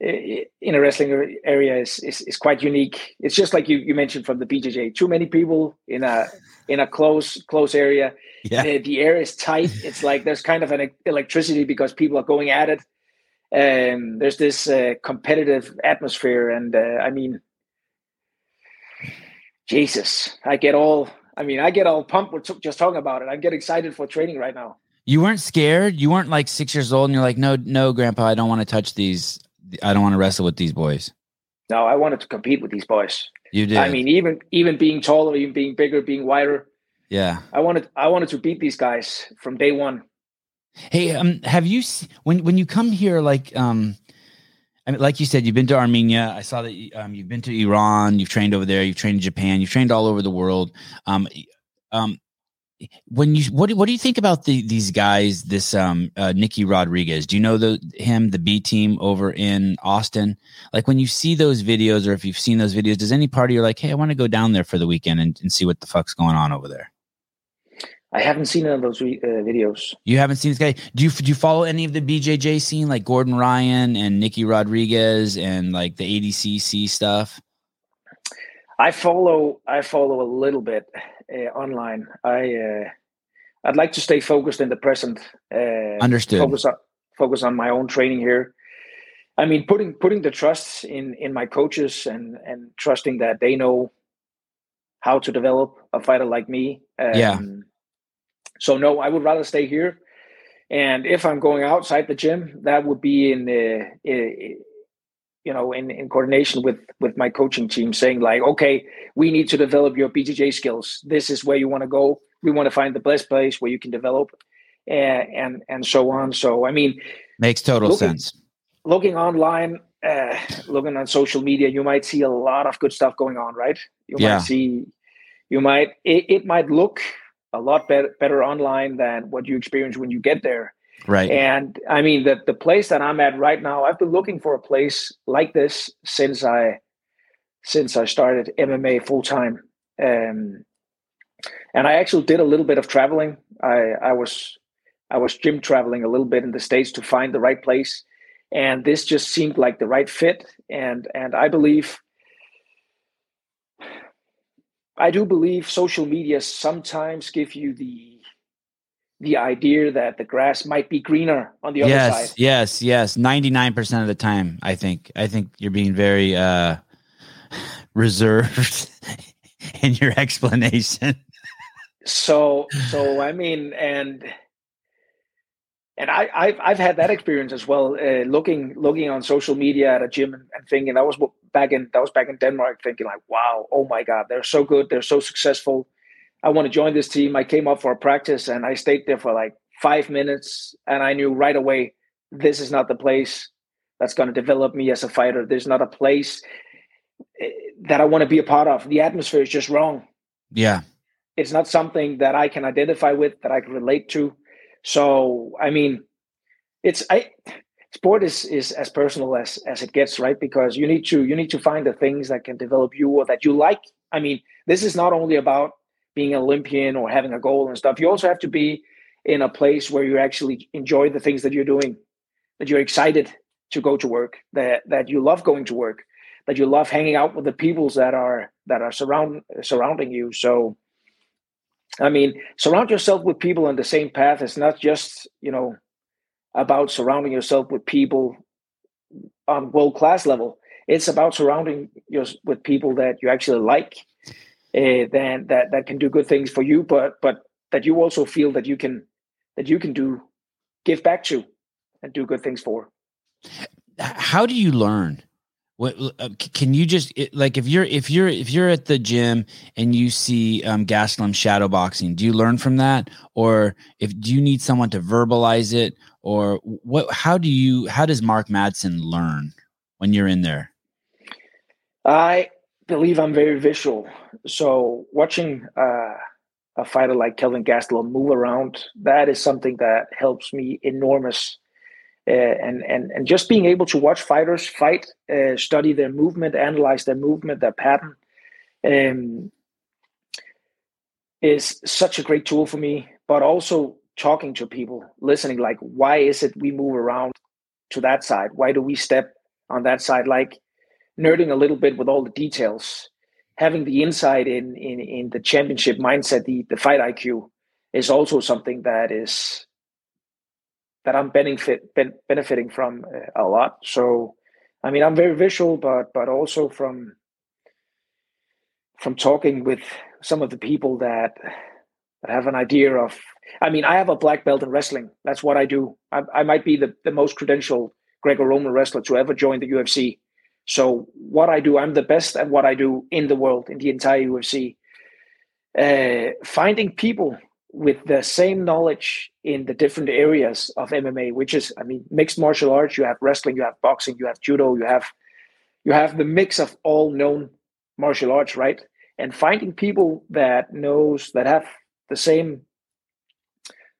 in a wrestling area is, is, is quite unique. It's just like you, you mentioned from the BJJ. Too many people in a in a close close area. Yeah. The, the air is tight. It's like there's kind of an electricity because people are going at it. And um, there's this uh, competitive atmosphere, and uh, I mean, Jesus, I get all. I mean, I get all pumped. We're t- just talking about it. I get excited for training right now. You weren't scared. You weren't like six years old, and you're like, no, no, Grandpa, I don't want to touch these. I don't want to wrestle with these boys. No, I wanted to compete with these boys. You did. I mean, even even being taller, even being bigger, being wider. Yeah. I wanted I wanted to beat these guys from day one. Hey, um, have you when when you come here, like, um, I mean, like you said, you've been to Armenia. I saw that um, you've been to Iran. You've trained over there. You've trained in Japan. You've trained all over the world. Um, um, when you what what do you think about the these guys? This um uh, Nicky Rodriguez. Do you know the him the B team over in Austin? Like when you see those videos, or if you've seen those videos, does any party you're like, hey, I want to go down there for the weekend and, and see what the fuck's going on over there? I haven't seen any of those uh, videos. You haven't seen this guy? Do you do you follow any of the BJJ scene, like Gordon Ryan and Nicky Rodriguez and like the ADCC stuff? I follow I follow a little bit online. I uh, I'd like to stay focused in the present. Uh, Understood. Focus on focus on my own training here. I mean, putting putting the trust in in my coaches and and trusting that they know how to develop a fighter like me. Um, yeah. So no, I would rather stay here. And if I'm going outside the gym, that would be in the you know in, in coordination with with my coaching team saying like okay we need to develop your bjj skills. This is where you want to go. We want to find the best place where you can develop and and, and so on. So i mean makes total looking, sense. looking online uh, looking on social media you might see a lot of good stuff going on right? You yeah. might see you might it, it might look a lot better better online than what you experience when you get there Right. And I mean the the place that I'm at right now, I've been looking for a place like this since I since I started MMA full time. Um, and I actually did a little bit of traveling. I I was I was gym traveling a little bit in the states to find the right place, and this just seemed like the right fit. And and I believe I do believe social media sometimes give you the the idea that the grass might be greener on the yes, other side. Yes, yes, yes. Ninety nine percent of the time, I think. I think you're being very uh, reserved in your explanation. So, so I mean, and and I, I've I've had that experience as well. Uh, looking looking on social media at a gym and, and thinking that was back in that was back in Denmark, thinking like, wow, oh my god, they're so good, they're so successful I want to join this team. I came up for a practice and I stayed there for like five minutes and I knew right away this is not the place that's going to develop me as a fighter. There's not a place eh, that I want to be a part of. The atmosphere is just wrong. Yeah. It's not something that I can identify with, that I can relate to. So, I mean, it's I sport is is as personal as as it gets, right? Because you need to you need to find the things that can develop you or that you like. I mean, this is not only about being an Olympian or having a goal and stuff. You also have to be in a place where you actually enjoy the things that you're doing, that you're excited to go to work, that that you love going to work, that you love hanging out with the peoples that are that are surround surrounding you. So I mean, surround yourself with people on the same path. It's not just, you know, about surrounding yourself with people on world class level. It's about surrounding yourself with people that you actually like uh, then that that can do good things for you, but but that you also feel that you can that you can do give back to and do good things for. How do you learn? What uh, can you just like if you're if you're if you're at the gym and you see um, Gastelum shadow boxing, do you learn from that, or if do you need someone to verbalize it, or what? How do you? How does Mark Madsen learn when you're in there? I believe I'm very visual. So watching uh, a fighter like Kelvin Gastelum move around, that is something that helps me enormous. Uh, and and and just being able to watch fighters fight, uh, study their movement, analyze their movement, their pattern, um, is such a great tool for me. But also talking to people, listening, like why is it we move around to that side? Why do we step on that side? Like nerding a little bit with all the details, having the insight in in, in the championship mindset, the the fight IQ, is also something that is that I'm benefit ben, benefiting from uh, a lot. So, I mean, I'm very visual, but but also from from talking with some of the people that that have an idea of. I mean, I have a black belt in wrestling. That's what I do. I, I might be the, the most credentialed Greco-Roman wrestler to ever join the UFC. So what I do, I'm the best at what I do in the world, in the entire UFC. Uh, finding people with the same knowledge in the different areas of MMA, which is, I mean, mixed martial arts. You have wrestling, you have boxing, you have judo, you have you have the mix of all known martial arts, right? And finding people that knows that have the same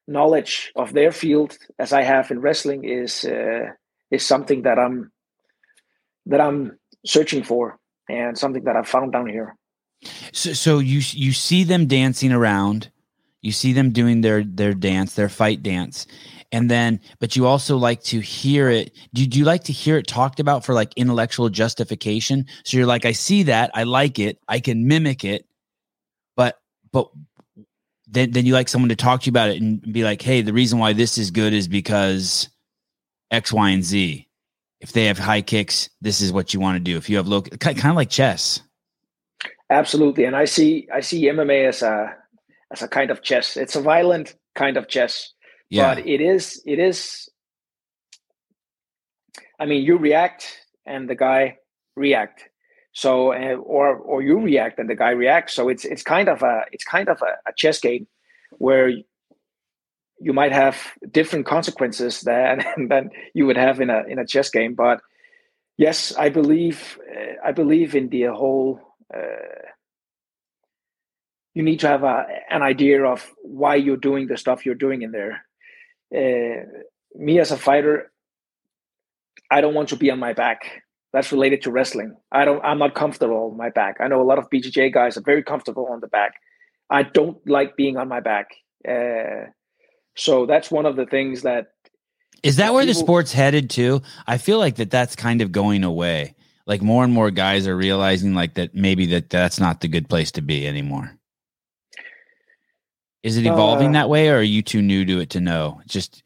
knowledge of their field as I have in wrestling is uh, is something that I'm that I'm searching for and something that I've found down here. So, so you you see them dancing around you see them doing their their dance, their fight dance. And then but you also like to hear it. Do, do you like to hear it talked about for like intellectual justification? So you're like, I see that, I like it, I can mimic it, but but then then you like someone to talk to you about it and be like, hey, the reason why this is good is because X, Y, and Z. If they have high kicks, this is what you want to do. If you have low, kind of like chess. Absolutely, and I see I see MMA as a as a kind of chess. It's a violent kind of chess, yeah. but it is it is. I mean, you react and the guy react. So, uh, or or you react and the guy reacts. So it's it's kind of a it's kind of a, a chess game where you might have different consequences than than you would have in a in a chess game. But yes, I believe uh, I believe in the whole. Uh, you need to have a, an idea of why you're doing the stuff you're doing in there. Uh, me as a fighter, I don't want to be on my back. That's related to wrestling. I don't. I'm not comfortable on my back. I know a lot of BJJ guys are very comfortable on the back. I don't like being on my back. Uh, so that's one of the things that. Is that where the sport's headed to? I feel like that that's kind of going away. Like more and more guys are realizing like that maybe that that's not the good place to be anymore. Is it evolving uh, that way, or are you too new to it to know? Just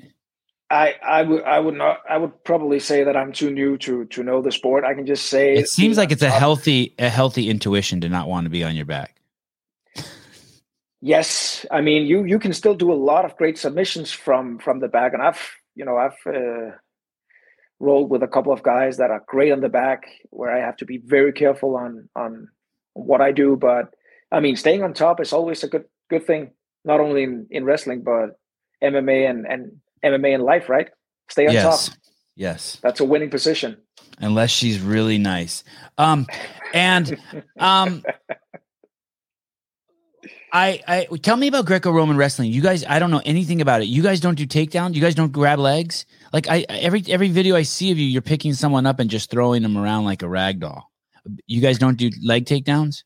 I I would I would not I would probably say that I'm too new to to know the sport. I can just say it seems like it's a healthy a healthy intuition to not want to be on your back. Yes, I mean you you can still do a lot of great submissions from from the back, and I've you know I've uh, rolled with a couple of guys that are great on the back, where I have to be very careful on on what I do. But I mean, staying on top is always a good good thing not only in, in wrestling but MMA and, and MMA in life, right? Stay on yes. top. Yes. That's a winning position. Unless she's really nice. Um and um I I tell me about Greco-Roman wrestling. You guys I don't know anything about it. You guys don't do takedown? You guys don't grab legs? Like I every every video I see of you you're picking someone up and just throwing them around like a rag doll. You guys don't do leg takedowns?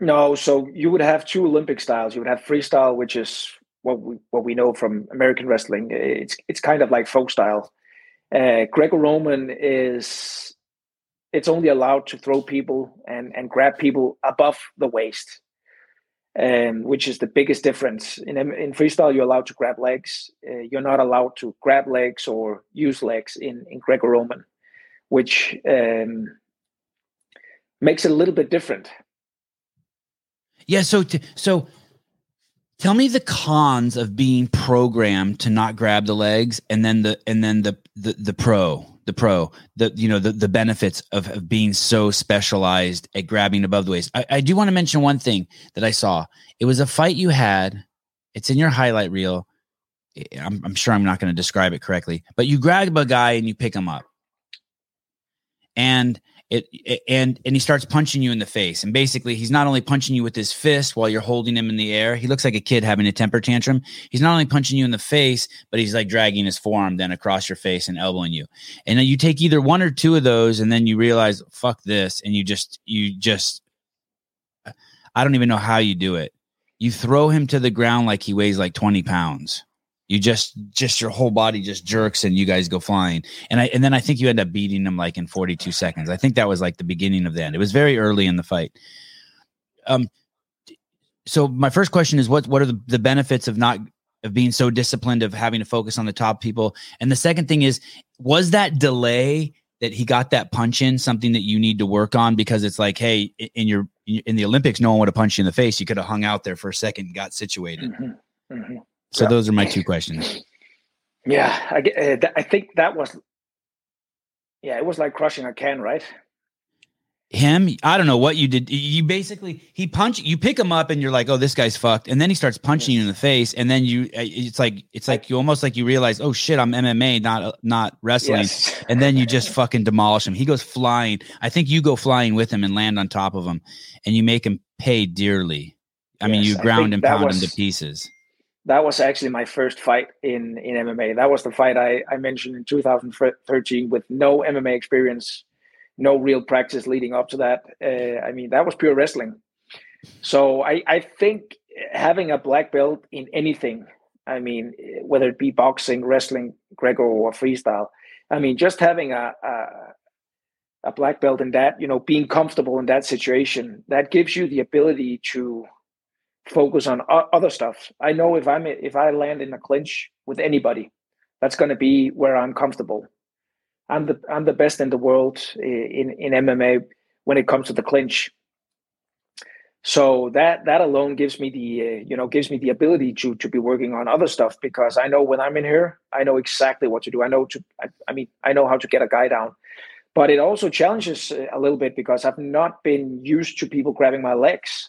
No, so you would have two Olympic styles. You would have freestyle, which is what we what we know from American wrestling. It's it's kind of like folk style. Uh, Greco-Roman is it's only allowed to throw people and and grab people above the waist, um, which is the biggest difference. In in freestyle, you're allowed to grab legs. Uh, you're not allowed to grab legs or use legs in in Greco-Roman, which um, makes it a little bit different. Yeah. So, t- so tell me the cons of being programmed to not grab the legs, and then the and then the the, the pro, the pro, the you know the the benefits of, of being so specialized at grabbing above the waist. I, I do want to mention one thing that I saw. It was a fight you had. It's in your highlight reel. I'm, I'm sure I'm not going to describe it correctly, but you grab a guy and you pick him up, and it, it, and and he starts punching you in the face. And basically he's not only punching you with his fist while you're holding him in the air he looks like a kid having a temper tantrum. He's not only punching you in the face but he's like dragging his forearm then across your face and elbowing you. And then you take either one or two of those and then you realize fuck this and you just you just i don't even know how you do it. You throw him to the ground like he weighs like 20 pounds you just just your whole body just jerks and you guys go flying and i and then i think you end up beating them like in 42 seconds i think that was like the beginning of the end it was very early in the fight um so my first question is what what are the, the benefits of not of being so disciplined of having to focus on the top people and the second thing is was that delay that he got that punch in something that you need to work on because it's like hey in your in the Olympics, no one would have punched you in the face. You could have hung out there for a second, and got situated. Mm-hmm. Mm-hmm. So yeah. those are my two questions. Yeah, I, uh, I think that was. Yeah, it was like crushing a can, right? him i don't know what you did you basically he punch you pick him up and you're like oh this guy's fucked and then he starts punching you in the face and then you uh, it's like it's like you almost like you realize oh shit i'm mma not not wrestling yes. and then you just fucking demolish him he goes flying i think you go flying with him and land on top of him and you make him pay dearly i yes, mean you ground and pound was, him to pieces that was actually my first fight in in mma that was the fight i i mentioned in 2013 with no mma experience no real practice leading up to that. Uh, I mean, that was pure wrestling. So I, I think having a black belt in anything, I mean, whether it be boxing, wrestling, Greco, or freestyle, I mean, just having a, a a black belt in that, you know, being comfortable in that situation, that gives you the ability to focus on other stuff. I know if I'm if I land in a clinch with anybody, that's going to be where I'm comfortable. I'm the I'm the best in the world in in MMA when it comes to the clinch. So that that alone gives me the uh, you know gives me the ability to to be working on other stuff because I know when I'm in here I know exactly what to do. I know to I, I mean I know how to get a guy down, but it also challenges a little bit because I've not been used to people grabbing my legs.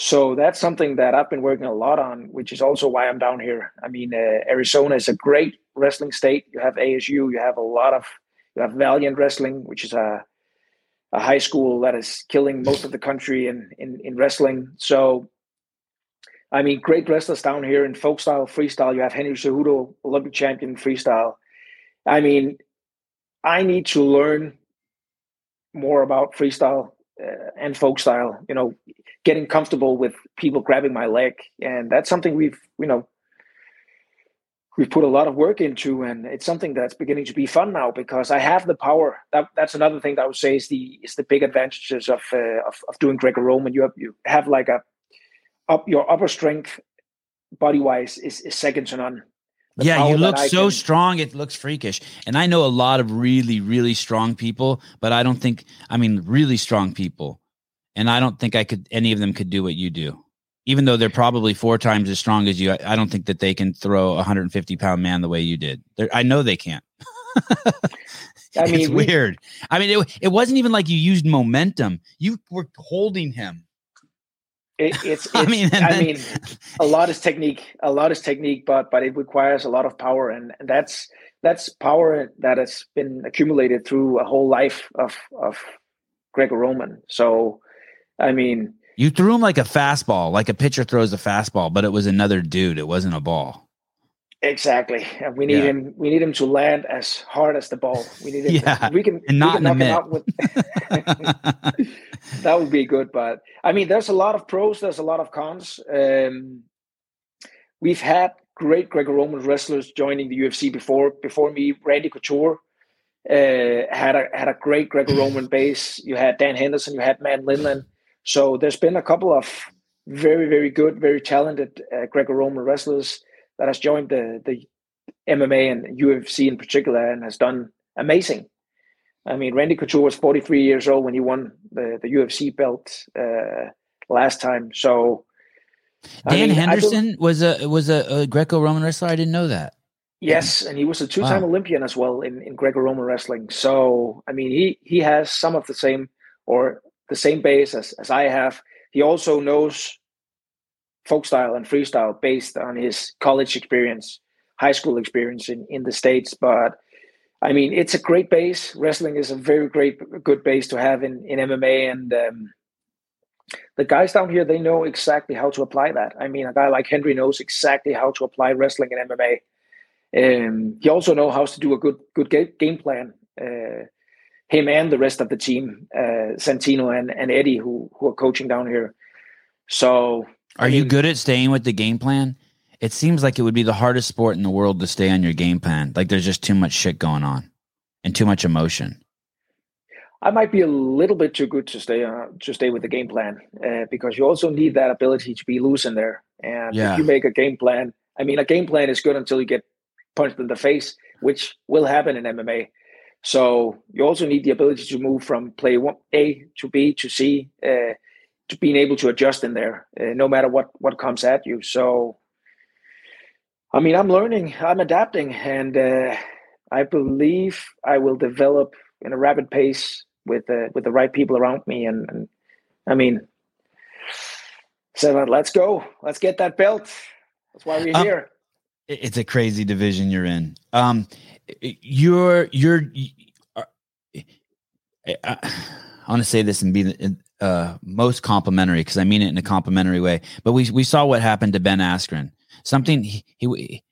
So that's something that I've been working a lot on, which is also why I'm down here. I mean, uh, Arizona is a great wrestling state. You have ASU, you have a lot of, you have Valiant Wrestling, which is a, a high school that is killing most of the country in, in, in wrestling. So, I mean, great wrestlers down here in folk style, freestyle. You have Henry Cejudo, Olympic champion freestyle. I mean, I need to learn more about freestyle uh, and folk style. You know, getting comfortable with people grabbing my leg, and that's something we've you know we've put a lot of work into, and it's something that's beginning to be fun now because I have the power. That that's another thing that I would say is the is the big advantages of uh, of, of doing Greco-Roman. You have you have like a up your upper strength body wise is, is second to none. The yeah, you look so can... strong. It looks freakish. And I know a lot of really, really strong people, but I don't think, I mean, really strong people. And I don't think I could, any of them could do what you do. Even though they're probably four times as strong as you, I, I don't think that they can throw a 150 pound man the way you did. They're, I know they can't. I mean, it's we, weird. I mean, it, it wasn't even like you used momentum. You were holding him it, it's, it's, I mean, I then, mean, a lot is technique. A lot is technique, but but it requires a lot of power, and, and that's that's power that has been accumulated through a whole life of of Greco-Roman. So, I mean, you threw him like a fastball, like a pitcher throws a fastball, but it was another dude. It wasn't a ball. Exactly. And we need yeah. him. We need him to land as hard as the ball. We need him. yeah. To, we can. And not can in the mitt. With, that would be good. But I mean, there's a lot of pros. There's a lot of cons. Um, we've had great Greco-Roman wrestlers joining the UFC before. Before me, Randy Couture uh, had a had a great Greco-Roman base. You had Dan Henderson. You had Matt Lindland. So there's been a couple of very very good, very talented uh, Greco-Roman wrestlers that has joined the the MMA and UFC in particular and has done amazing. I mean, Randy Couture was 43 years old when he won the, the UFC belt uh, last time. So Dan I mean, Henderson was a was a, a Greco-Roman wrestler. I didn't know that. Yes, and he was a two-time wow. Olympian as well in, in Greco-Roman wrestling. So I mean, he he has some of the same or the same base as, as I have. He also knows folk style and freestyle based on his college experience, high school experience in, in the States. But I mean, it's a great base. Wrestling is a very great, good base to have in, in MMA. And um, the guys down here, they know exactly how to apply that. I mean, a guy like Henry knows exactly how to apply wrestling in MMA. Um, he also knows how to do a good good game plan. Uh, him and the rest of the team, uh, Santino and, and Eddie, who who are coaching down here. So are I mean, you good at staying with the game plan? It seems like it would be the hardest sport in the world to stay on your game plan. Like there's just too much shit going on and too much emotion. I might be a little bit too good to stay uh, to stay with the game plan uh, because you also need that ability to be loose in there. And yeah. if you make a game plan, I mean, a game plan is good until you get punched in the face, which will happen in MMA. So you also need the ability to move from play one A to B to C. Uh, to being able to adjust in there, uh, no matter what what comes at you. So, I mean, I'm learning, I'm adapting, and uh, I believe I will develop in a rapid pace with uh, with the right people around me. And, and I mean, so let's go, let's get that belt. That's why we're um, here. It's a crazy division you're in. Um, you're you're. Uh, I, want to say this and be uh, most complimentary because I mean it in a complimentary way. But we we saw what happened to Ben Askren. Something he, he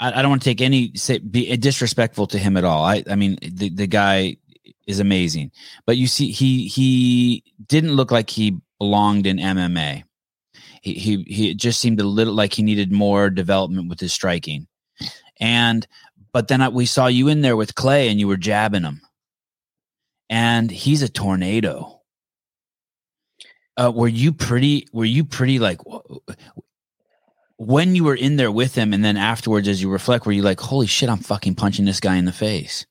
I, I, don't want to take any say, be disrespectful to him at all. I I mean the the guy is amazing, but you see he he didn't look like he belonged in MMA. He he he just seemed a little like he needed more development with his striking, and but then we saw you in there with Clay and you were jabbing him, and he's a tornado uh, were you pretty were you pretty like when you were in there with him and then afterwards as you reflect were you like holy shit i'm fucking punching this guy in the face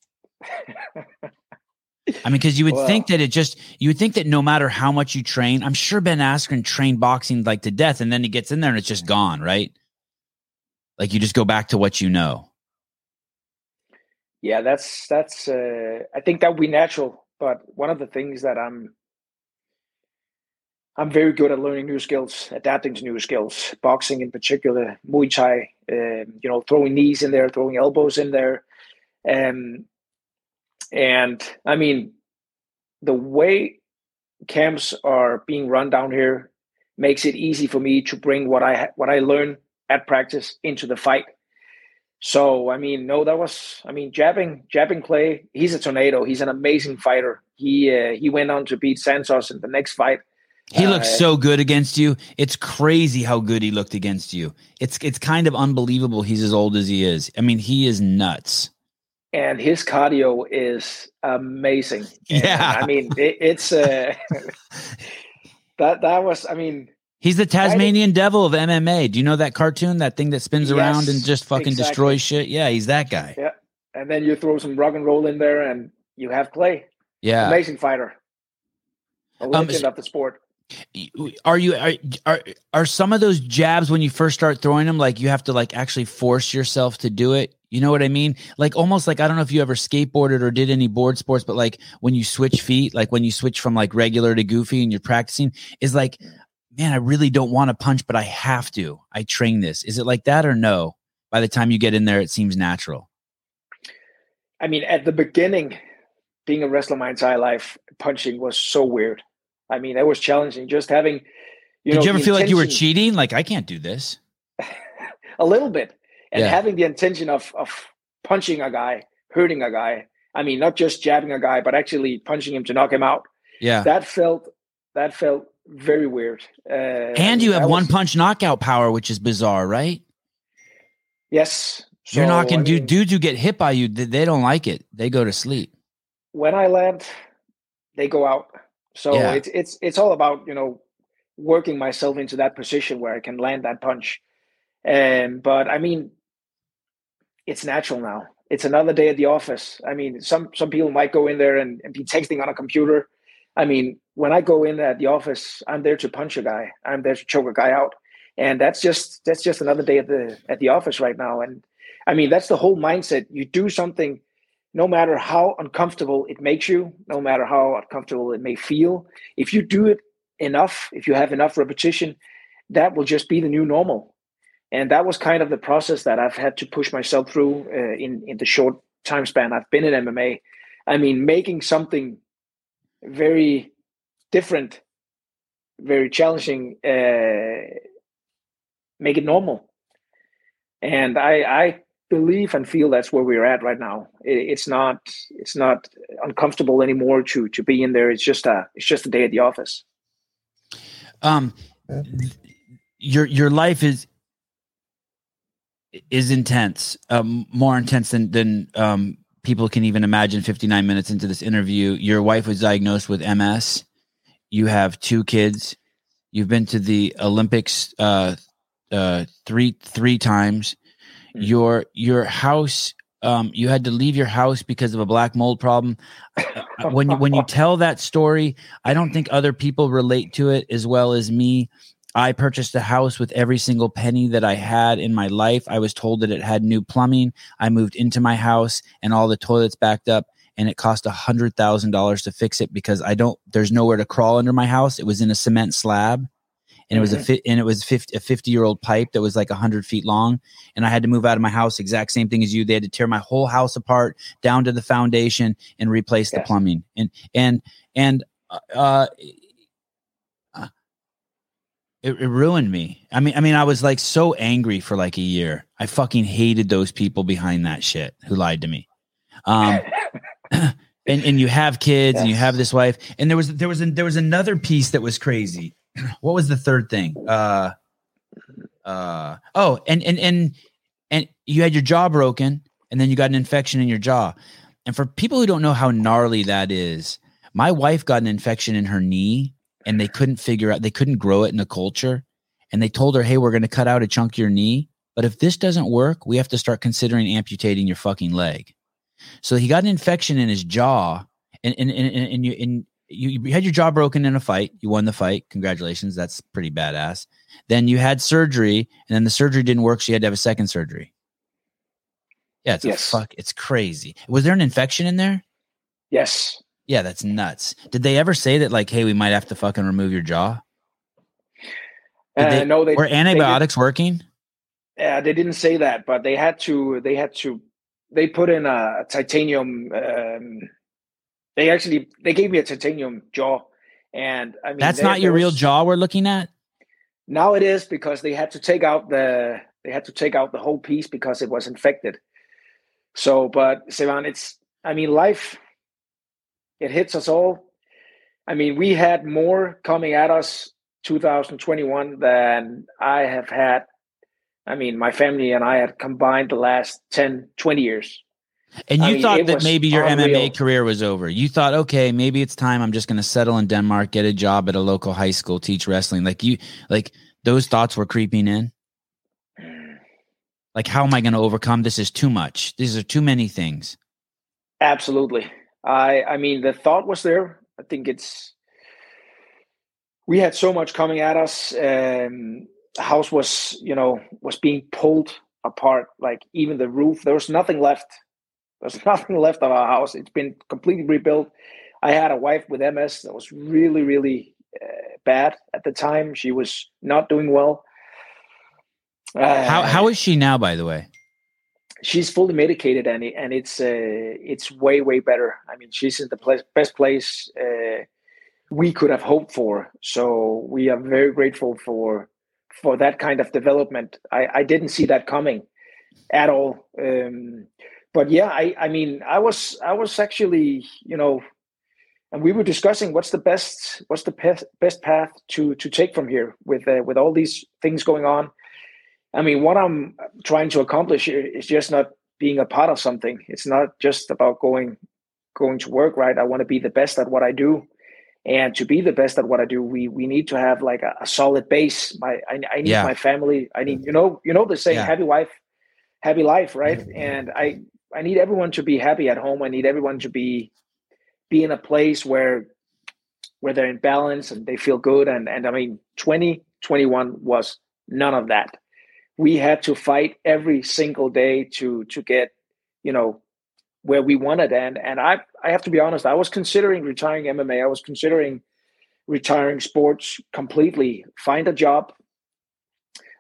I mean, because you would well, think that it just you would think that no matter how much you train, I'm sure Ben Askren trained boxing like to death, and then he gets in there and it's just gone, right? Like you just go back to what you know. Yeah, that's that's. uh I think that would be natural, but one of the things that I'm I'm very good at learning new skills, adapting to new skills. Boxing, in particular, Muay Thai. Um, you know, throwing knees in there, throwing elbows in there, um, and I mean, the way camps are being run down here makes it easy for me to bring what I what I learn at practice into the fight. So I mean, no, that was I mean, jabbing jabbing Clay. He's a tornado. He's an amazing fighter. He uh, he went on to beat Santos in the next fight he looks uh, so good against you. It's crazy how good he looked against you. It's it's kind of unbelievable he's as old as he is. I mean, he is nuts. And his cardio is amazing. Yeah. And, I mean, it, it's uh that that was I mean He's the Tasmanian devil of MMA. Do you know that cartoon? That thing that spins yes, around and just fucking exactly. destroys shit? Yeah, he's that guy. Yeah. And then you throw some rock and roll in there and you have Clay. Yeah. Amazing fighter. A um, legend um, of the sport are you are, are are some of those jabs when you first start throwing them like you have to like actually force yourself to do it you know what i mean like almost like i don't know if you ever skateboarded or did any board sports but like when you switch feet like when you switch from like regular to goofy and you're practicing is like man i really don't want to punch but i have to i train this is it like that or no by the time you get in there it seems natural i mean at the beginning being a wrestler my entire life punching was so weird I mean, it was challenging just having. You Did know, you ever feel like you were cheating? Like I can't do this. a little bit, and yeah. having the intention of of punching a guy, hurting a guy. I mean, not just jabbing a guy, but actually punching him to knock him out. Yeah, that felt that felt very weird. Uh, and you have one punch knockout power, which is bizarre, right? Yes. So, You're knocking I mean, dude, dudes who get hit by you, they don't like it. They go to sleep. When I land, they go out. So yeah. it's it's it's all about you know working myself into that position where I can land that punch. And but I mean, it's natural now. It's another day at the office. I mean, some some people might go in there and, and be texting on a computer. I mean, when I go in at the office, I'm there to punch a guy. I'm there to choke a guy out, and that's just that's just another day at the at the office right now. And I mean, that's the whole mindset. You do something no matter how uncomfortable it makes you, no matter how uncomfortable it may feel, if you do it enough, if you have enough repetition, that will just be the new normal. And that was kind of the process that I've had to push myself through uh, in in the short time span I've been in MMA. I mean, making something very different, very challenging, uh, make it normal. And I I believe and feel that's where we're at right now. It's not it's not uncomfortable anymore to to be in there. It's just a it's just a day at the office. Um, your your life is is intense, um, more intense than than um, people can even imagine. Fifty nine minutes into this interview, your wife was diagnosed with MS. You have two kids. You've been to the Olympics uh, uh, three three times. Mm-hmm. your your house um, you had to leave your house because of a black mold problem. Uh, when you, when you tell that story, I don't think other people relate to it as well as me. I purchased a house with every single penny that I had in my life. I was told that it had new plumbing. I moved into my house and all the toilets backed up and it cost a hundred thousand dollars to fix it because I don't there's nowhere to crawl under my house. It was in a cement slab and it was a Mhm. fit and it was 50, a 50 year old pipe that was like 100 feet long and i had to move out of my house exact same thing as you they had to tear my whole house apart down to the foundation and replace the plumbing and and and uh uh, it, it ruined me. I mean i mean i was like so angry for like a year. I fucking hated those people behind that shit who lied to me. Um and and you have kids and you have this wife. And there was there was there was another piece that was crazy. What was the third thing? Uh uh oh and and and and you had your jaw broken and then you got an infection in your jaw. And for people who don't know how gnarly that is my wife got an infection in her knee and they couldn't figure out they couldn't grow it in the culture and they told her hey we're going to cut out a chunk of your knee but if this doesn't work we have to start considering amputating your fucking leg so he got an infection in his jaw, and and and, and, you and you, you had your jaw broken in a fight. You won the fight. Congratulations. That's pretty badass. Then you had surgery, and then the surgery didn't work, so you had to have a second surgery. Yeah, it's Yes. a fuck. It's crazy. Was there an infection in there? yes. Yeah, that's nuts. Did they ever say that like, hey, we might have to fucking remove your jaw? Uh, they- no, they Were they antibiotics working? Yeah, they didn't say that, but they had to. They had to. They put in a titanium. Um, they actually they gave me a titanium jaw, and I mean That's there- not your there real jaw we're looking at. Now it is because they had to take out the they had to take out the whole piece because it was infected. So, but Sevan, it's I mean life. It hits us all. I mean, we had more coming at us 2021 than I have had. I mean, my family and I had combined the last 10, 20 years. And I you mean, thought that maybe your unreal. MMA career was over. You thought, okay, maybe it's time. I'm just going to settle in Denmark, get a job at a local high school, teach wrestling. Like you, like those thoughts were creeping in. Like, how am I going to overcome this? Is too much. These are too many things. Absolutely. I I mean the thought was there. I think it's we had so much coming at us. Um the house was, you know, was being pulled apart, like even the roof. There was nothing left. There's nothing left of our house. It's been completely rebuilt. I had a wife with MS that was really, really uh, bad at the time. She was not doing well. Uh, How how is she now? By the way, she's fully medicated and it, and it's uh, it's way way better. I mean, she's in the best place uh, we could have hoped for. So we are very grateful for for that kind of development. I, I didn't see that coming at all. Um, but yeah, I I mean, I was I was actually you know, and we were discussing what's the best what's the best best path to to take from here with uh, with all these things going on. I mean, what I'm trying to accomplish here is just not being a part of something. It's not just about going going to work, right? I want to be the best at what I do, and to be the best at what I do, we we need to have like a, a solid base. My I, I need Yeah. my family. I need you know you know the saying, Yeah. happy wife, happy life, right? And I I need everyone to be happy at home. I need everyone to be be in a place where where they're in balance and they feel good. And and I mean, 2021 was none of that we had to fight every single day to to get you know where we wanted. And and i i have to be honest i was considering retiring mma i was considering retiring sports completely. Find a job.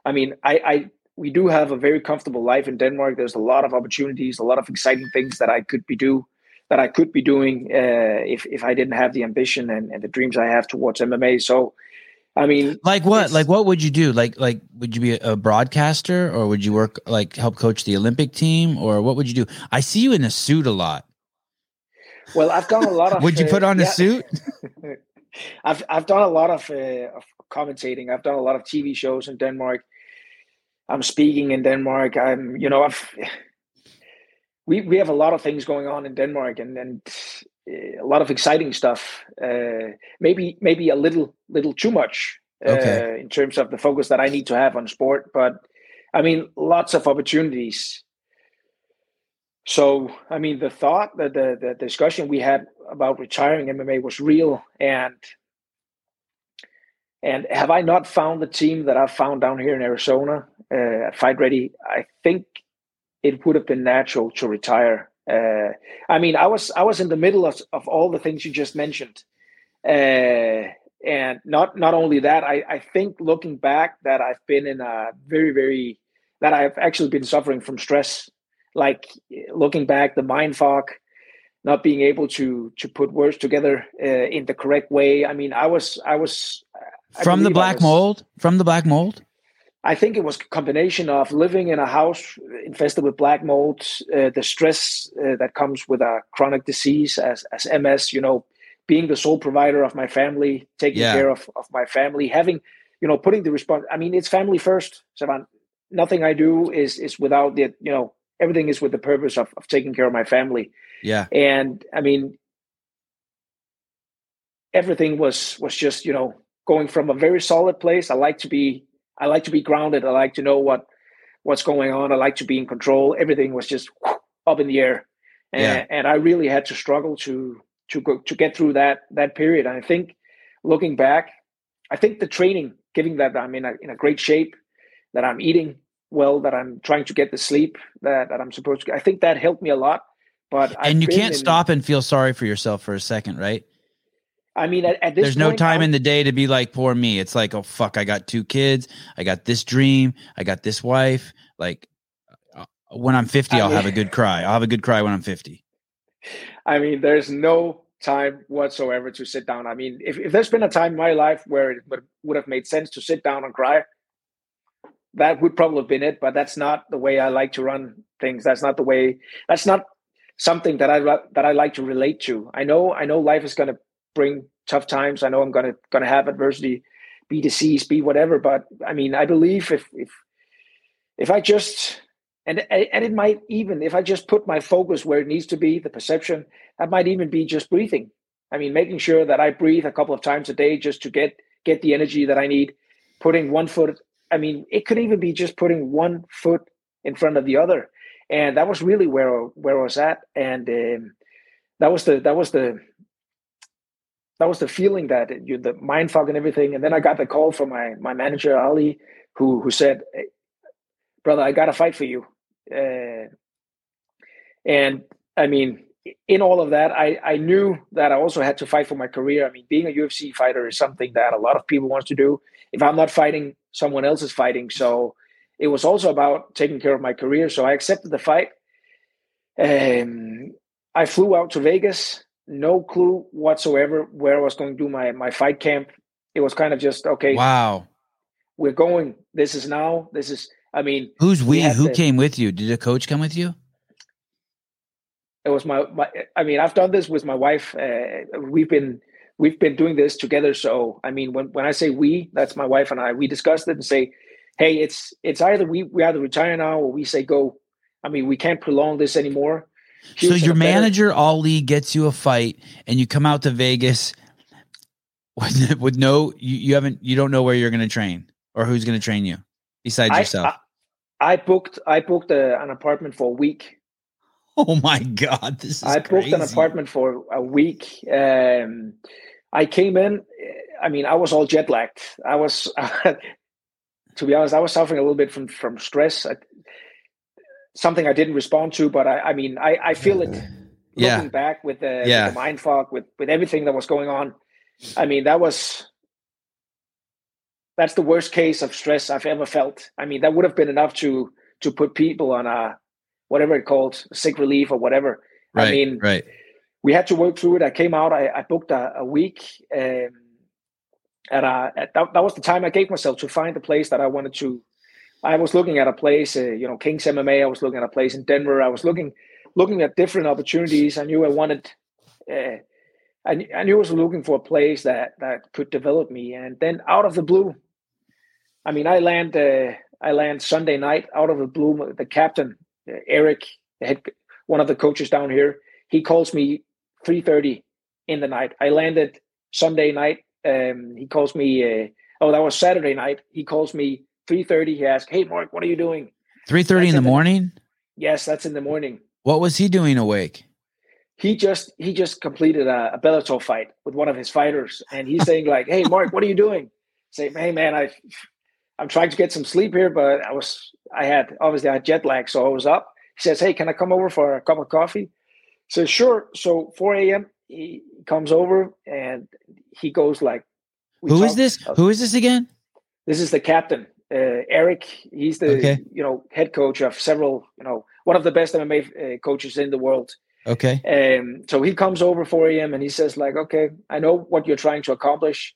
I mean i i we do have a very comfortable life in denmark. There's a lot of opportunities a lot of exciting things that i could be do that i could be doing uh, if if i didn't have the ambition and, and the dreams i have towards mma so i mean like what? Like what would you do? Like like would you be a broadcaster or would you work like help coach the Olympic team or what would you do? I see you in a suit a lot. well i've done a lot of Would you uh, put on a yeah. suit? I've I've done a lot of, uh, of commentating. I've done a lot of TV shows in Denmark. I'm speaking in Denmark. I'm you know I've we we have a lot of things going on in Denmark and and uh, a lot of exciting stuff. Uh, maybe maybe a little little too much uh, Okay. in terms of the focus that I need to have on sport. But I mean, lots of opportunities. so I mean, the thought that the the discussion we had about retiring MMA was real, and and have I not found the team that I've found down here in Arizona uh, at Fight Ready? I think it would have been natural to retire. Uh, I mean, I was I was in the middle of, of all the things you just mentioned, uh, and not not only that, I, I think looking back that I've been in a very very that I've actually been suffering from stress. Like looking back, the mind fog, not being able to to put words together uh, in the correct way. I mean, I was I was I from the black was, mold. From the black mold. I think it was a combination of living in a house infested with black mold, uh, the stress uh, that comes with a chronic disease as, as MS, you know, being the sole provider of my family, taking yeah. care of, of my family, having, you know, putting the response. I mean, it's family first, Sevan. Nothing I do is is without the, you know, everything is with the purpose of, of taking care of my family. Yeah. And I mean, everything was was just, you know, going from a very solid place. I like to be I like to be grounded. I like to know what what's going on. I like to be in control. Everything was just up in the air, and, yeah. and I really had to struggle to to go to get through that that period. And I think looking back, I think the training, giving that I'm in a in a great shape, that I'm eating well, that I'm trying to get the sleep that, that I'm supposed to. I think that helped me a lot. But and I've you can't in, stop and feel sorry for yourself for a second, right? I mean, at, at this there's point, no time I'm, in the day to be like, poor me. It's like, oh fuck, I got two kids, I got this dream, I got this wife. Like, uh, when I'm 50, I will have a good cry. I'll have a good cry when I'm 50. I mean, there's no time whatsoever to sit down. I mean, if, if there's been a time in my life where it would, would have made sense to sit down and cry, that would probably have been it. But that's not the way I like to run things. That's not the way. That's not something that I that I like to relate to. I know I know life is going to bring tough times. I know I'm gonna gonna have adversity, be diseased, be whatever. But I mean, I believe if if if I just and and it might even if I just put my focus where it needs to be, the perception that might even be just breathing. I mean, making sure that I breathe a couple of times a day just to get get the energy that I need. Putting one foot. I mean, it could even be just putting one foot in front of the other, and that was really where where I was at. And um, that was the that was the that was the feeling that you the mind fog and everything. And then I got the call from my my manager Ali, who who said, hey, "Brother, I got to fight for you." Uh, and I mean, in all of that, I I knew that I also had to fight for my career. I mean, being a UFC fighter is something that a lot of people wants to do. If I'm not fighting, someone else is fighting. So it was also about taking care of my career. So I accepted the fight. Um, I flew out to Vegas no clue whatsoever where I was going to do my my fight camp. It was kind of just okay. Wow, we're going. This is now. This is. I mean, who's we? we Who to, came with you? Did a coach come with you? It was my, my. I mean, I've done this with my wife. Uh, we've been we've been doing this together. So I mean, when when I say we, that's my wife and I. We discussed it and say, hey, it's it's either we we either retire now or we say go. I mean, we can't prolong this anymore so your manager better... Ali gets you a fight, and you come out to Vegas with, with no you, you haven't you don't know where you're going to train or who's going to train you besides I, yourself. I, I, booked I booked a, an apartment for a week. Oh my god, this is I booked crazy. an apartment for a week. Um, I came in. I mean, I was all jet lagged. I was, to be honest, I was suffering a little bit from from stress. I, something I didn't respond to, but I, I mean, I, I feel it yeah. looking back with the, yeah. with the mind fog, with, with everything that was going on. I mean, that was, that's the worst case of stress I've ever felt. I mean, that would have been enough to, to put people on a, whatever it called, sick relief or whatever. Right, I mean, right. we had to work through it. I came out, I, I booked a, a week, um, and uh, that, that was the time I gave myself to find the place that I wanted to I was looking at a place, uh, you know, Kings MMA. I was looking at a place in Denver. I was looking looking at different opportunities. I knew I wanted. Uh, I, I knew I was looking for a place that that could develop me. And then out of the blue, I mean, I land uh, I land Sunday night out of the blue. The captain uh, Eric, the head, one of the coaches down here, he calls me three thirty in the night. I landed Sunday night. Um, he calls me. Uh, oh, that was Saturday night. He calls me 3.30 he asked hey mark what are you doing 3.30 in the morning yes that's in the morning What was he doing awake? He just he just completed a, a Bellator fight with one of his fighters, and he's saying like, "Hey, Mark, what are you doing?" Say, "Hey, man, I I'm trying to get some sleep here, but I was I had obviously I had jet lag, so I was up." He says, "Hey, can I come over for a cup of coffee?" Says, "Sure." So 4 a.m. he comes over and he goes like, Who is talk- this? uh, Who is this again? this is the captain, uh, Eric. He's the Okay. you know head coach of several you know one of the best MMA uh, coaches in the world. Okay. Um, so he comes over 4 a.m. and he says like, okay, I know what you're trying to accomplish.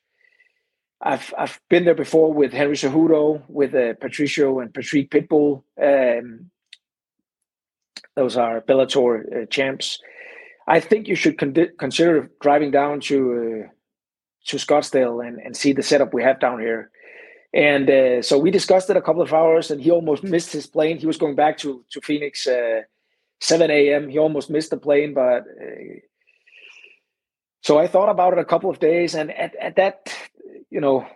I've I've been there before with Henry Cejudo, with uh, Patricio and Patrick Pitbull. Um, those are Bellator uh, champs. I think you should con- consider driving down to uh, to Scottsdale and, and see the setup we have down here. And uh, so we discussed it a couple of hours, and he almost missed his plane. He was going back to to Phoenix uh, 7 a.m. He almost missed the plane, but uh, so I thought about it a couple of days, and at, at that, you know,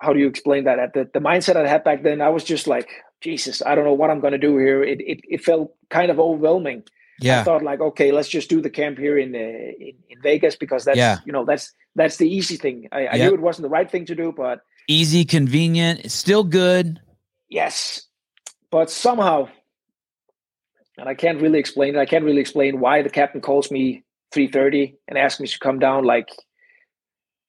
how do you explain that? At the, the mindset I had back then, I was just like, Jesus, I don't know what I'm going to do here. It, it it felt kind of overwhelming. Yeah. I thought like, okay, let's just do the camp here in uh, in, in Vegas because that's Yeah. you know that's that's the easy thing. I, I Yep. knew it wasn't the right thing to do, but Easy, convenient, it's still good. yes, but somehow, and I can't really explain it. I can't really explain why the captain calls me three thirty and asks me to come down. Like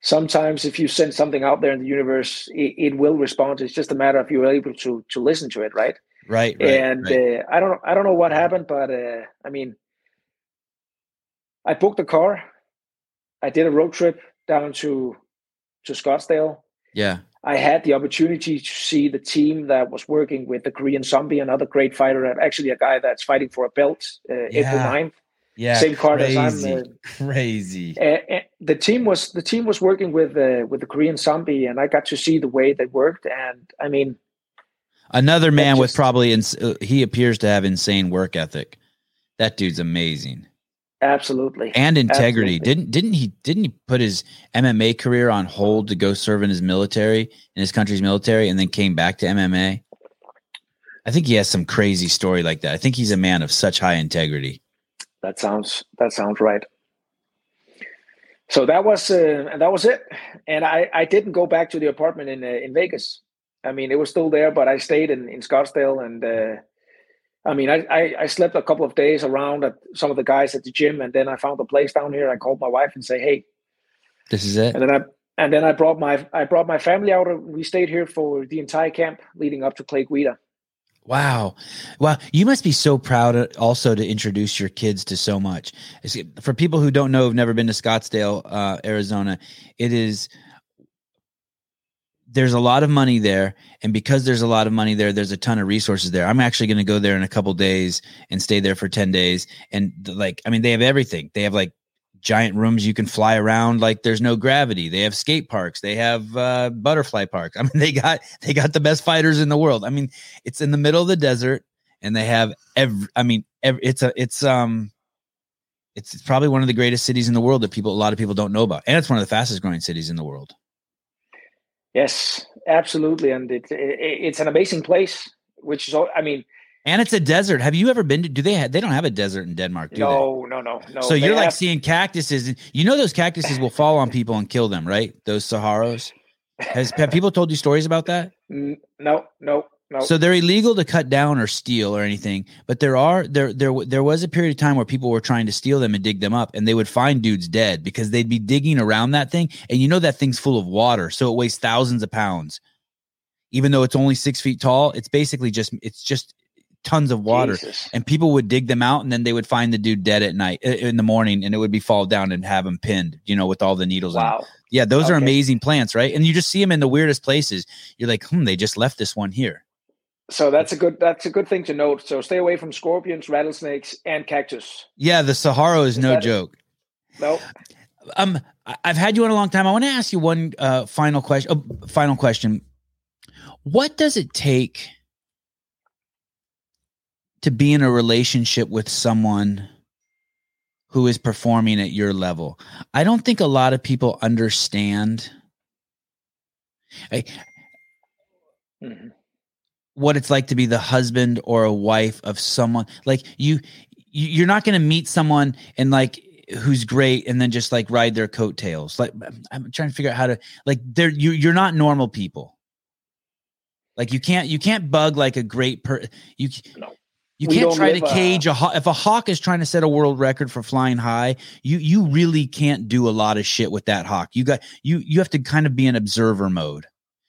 sometimes, if you send something out there in the universe, it, it will respond. It's just a matter of you're able to to listen to it, right? Right. right and right. Uh, I don't I don't know what happened, but uh, I mean, I booked a car. I did a road trip down to to Scottsdale. Yeah. I had the opportunity to see the team that was working with the Korean Zombie, another great fighter, and actually a guy that's fighting for a belt, uh, April Yeah. 9th. Yeah. Same card as crazy. I'm. Uh, crazy. uh, the team was the team was working with uh, with the Korean Zombie, and I got to see the way they worked. And I mean, Another man with probably ins- uh, he appears to have insane work ethic. That dude's amazing. Absolutely, And integrity. Absolutely. Didn't didn't he didn't he put his MMA career on hold to go serve in his military in his country's military and then came back to MMA? I think he has some crazy story like that. I think he's a man of such high integrity. That sounds that sounds right. So that was uh, and that was it. And I I didn't go back to the apartment in uh, in Vegas. I mean, it was still there, but I stayed in in Scottsdale, and uh, I mean, I, I I slept a couple of days around at some of the guys at the gym, and then I found a place down here. I called my wife and say, hey, This is it. and then I and then I brought my I brought my family out. and We stayed here for the entire camp leading up to Clay Guida. Wow. Wow. You must be so proud also to introduce your kids to so much. For people who don't know, have never been to Scottsdale, uh, Arizona, it is there's a lot of money there. And because there's a lot of money there, there's a ton of resources there. I'm actually going to go there in a couple days and stay there for 10 days. And like, I mean, they have everything. They have like giant rooms you can fly around like there's no gravity. They have skate parks. They have uh, butterfly parks. I mean, they got they got the best fighters in the world. I mean, it's in the middle of the desert and they have every i mean every, it's a it's um it's, it's probably one of the greatest cities in the world that people a lot of people don't know about and it's one of the fastest growing cities in the world Yes, absolutely, and it, it it's an amazing place. Which is, all I mean, and it's a desert have you ever been to do they have they don't have a desert in denmark do no, no, no, no. so you're like have- seeing cactuses and you know those cactuses will fall on people and kill them right those saguaros has have people told you stories about that no, no, no. So they're illegal to cut down or steal or anything, but there are there there there was a period of time where people were trying to steal them and dig them up, and they would find dudes dead because they'd be digging around that thing, and you know that thing's full of water, so it weighs thousands of pounds. Even though it's only six feet tall, it's basically just it's just tons of water, Jesus. and people would dig them out, and then they would find the dude dead at night in the morning, and it would be fall down and have him pinned, you know, with all the needles. Wow. Yeah, those are amazing plants, right? And you just see them in the weirdest places. You're like, hmm, they just left this one here. So that's a good that's a good thing to note. So stay away from scorpions, rattlesnakes, and cactus. Yeah, the saguaro is Is no it? joke. No, Um, I- I've had you on a long time. I want to ask you one uh, final question. Oh, final question. What does it take to be in a relationship with someone who is performing at your level? I don't think a lot of people understand Mhm. What it's like to be the husband or a wife of someone like you you're not going to meet someone and like who's great and then just like ride their coattails. Like I'm trying to figure out how to like they're you you're not normal people. Like you can't you can't bug like a great per you no. you can't try to cage a, a hawk. If a hawk is trying to set a world record for flying high, you you really can't do a lot of shit with that hawk. You got you you have to kind of be in observer mode.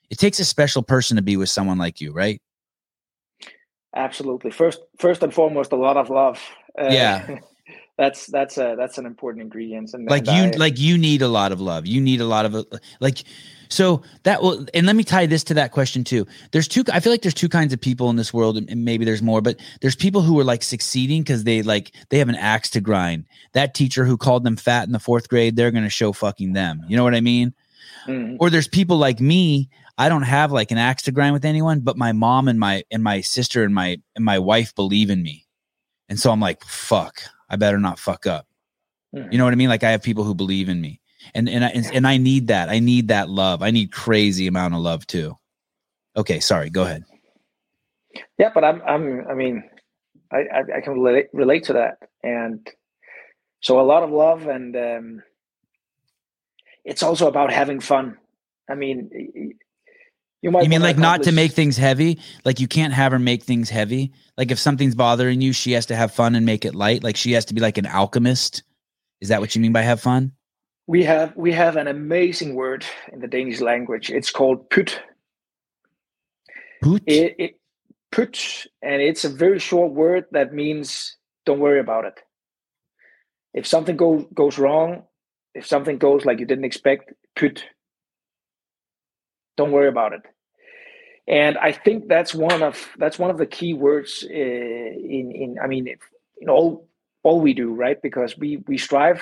It takes a special person to be with someone like you, right? Absolutely. First first and foremost, a lot of love. Uh, yeah. that's that's a that's an important ingredient and like and you I, like you need a lot of love you need a lot of like so that will and let me tie this to that question too there's two i feel like there's two kinds of people in this world and maybe there's more but there's people who are like succeeding because they like they have an axe to grind that teacher who called them fat in the fourth grade they're gonna show fucking them you know what i mean mm-hmm. or there's people like me i don't have like an axe to grind with anyone but my mom and my and my sister and my and my wife believe in me and so i'm like fuck I better not fuck up. Mm-hmm. You know what I mean? Like I have people who believe in me, and and I, and, and I need that. I need that love. I need crazy amount of love too. Okay, sorry. Go ahead. Yeah, but I'm I'm I mean, I I, I can relate relate to that, and so a lot of love, and um, it's also about having fun. I mean, you might. You mean like not to make things heavy? Like you can't have her make things heavy. Like if something's bothering you, she has to have fun and make it light. Like she has to be like an alchemist. Is that what you mean by have fun? We have we have an amazing word in the Danish language. It's called pyt. Pyt. It, it pyt, and it's a very short word that means don't worry about it. If something goes goes wrong, if something goes like you didn't expect, pyt. Don't worry about it and I think that's one of that's one of the key words uh, in in I mean in all all we do right because we we strive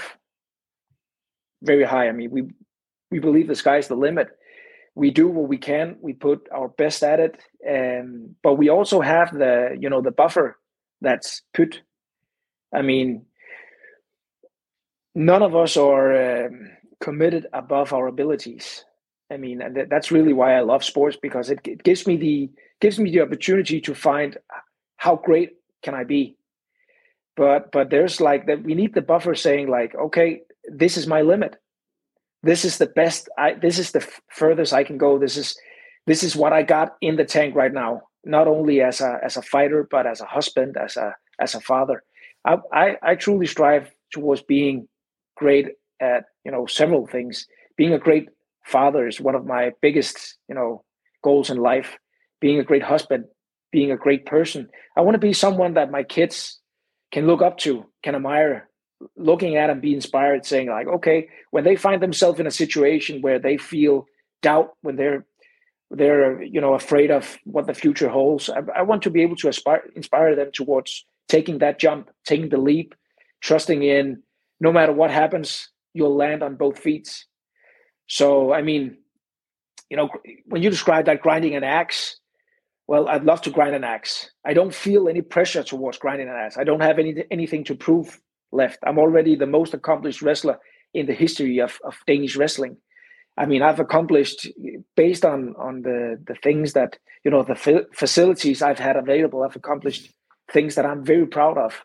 very high. I mean we we believe the sky's the limit. We do what we can. We put our best at it, and but we also have the you know the buffer that's pyt. I mean, none of us are um, committed above our abilities I mean, and that's really why I love sports because it, it gives me the gives me the opportunity to find how great can I be. But but there's like that we need the buffer saying like, okay, this is my limit. This is the best. I this is the f- furthest I can go. This is this is what I got in the tank right now. Not only as a as a fighter, but as a husband, as a as a father. I I, I truly strive towards being great at you know several things. Being a great father is one of my biggest, you know, goals in life. Being a great husband, being a great person. I want to be someone that my kids can look up to, can admire, looking at and be inspired, saying like, okay, when they find themselves in a situation where they feel doubt, when they're they're you know afraid of what the future holds, I, I want to be able to aspire, inspire them towards taking that jump, taking the leap, trusting in no matter what happens, you'll land on both feet so, I mean, you know, when you describe that grinding an axe, well, I'd love to grind an axe. I don't feel any pressure towards grinding an axe. I don't have any anything to prove left. I'm already the most accomplished wrestler in the history of, of Danish wrestling. I mean, I've accomplished based on on the the things that you know the facilities I've had available. I've accomplished things that I'm very proud of.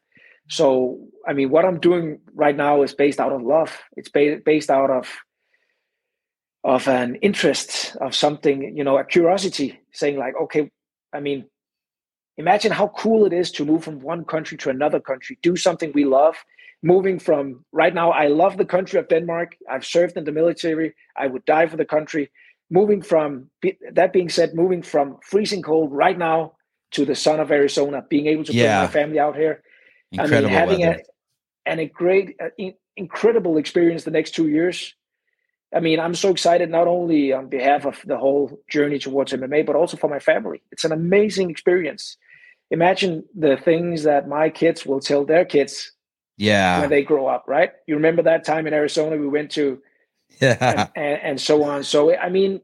So, I mean, what I'm doing right now is based out of love. It's ba- based out of of an interest of something you know a curiosity saying like okay i mean imagine how cool it is to move from one country to another country do something we love moving from right now i love the country of denmark i've served in the military i would die for the country moving from that being said moving from freezing cold right now to the sun of arizona being able to yeah. bring my family out here Incredible i mean having weather. a and a great uh, incredible experience the next two years I mean, I'm so excited not only on behalf of the whole journey towards MMA, but also for my family. It's an amazing experience. Imagine the things that my kids will tell their kids yeah. when they grow up, right? You remember that time in Arizona we went to yeah. and, and, and so on. So, I mean,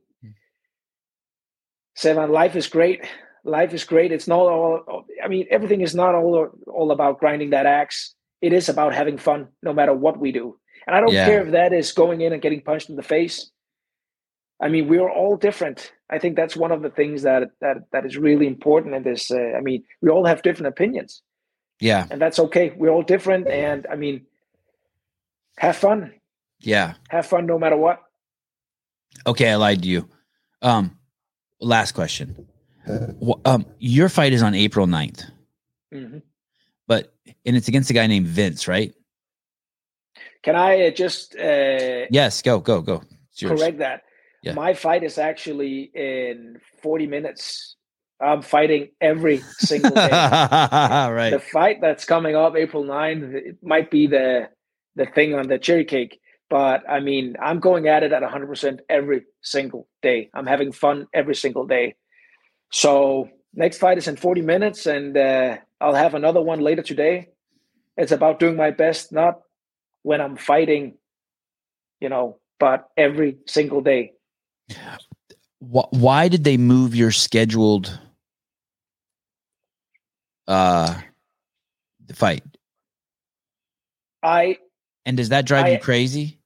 Sevan, life is great. Life is great. It's not all, I mean, everything is not all, all about grinding that axe. It is about having fun no matter what we do and I don't yeah. care if that is going in and getting punched in the face. I mean, we're all different. I think that's one of the things that that that is really important in this. Uh, I mean, we all have different opinions, Yeah. And that's okay. We're all different. And I mean, have fun. Yeah. Have fun no matter what. Okay, I lied to you. Um, last question. Um, your fight is on April 9th. Mm-hmm. But and it's against a guy named Vince, right? Can I uh, just uh, yes, go, go, go. Correct that. Yeah. My fight is actually in 40 minutes. I'm fighting every single day. right. The fight that's coming up April 9th, it might be the the thing on the cherry cake. But I mean, I'm going at it at 100% every single day. I'm having fun every single day. So next fight is in 40 minutes, and uh, I'll have another one later today. It's about doing my best, not when I'm fighting, you know, but every single day. Why did they move your scheduled uh fight? I and does that drive I, you crazy?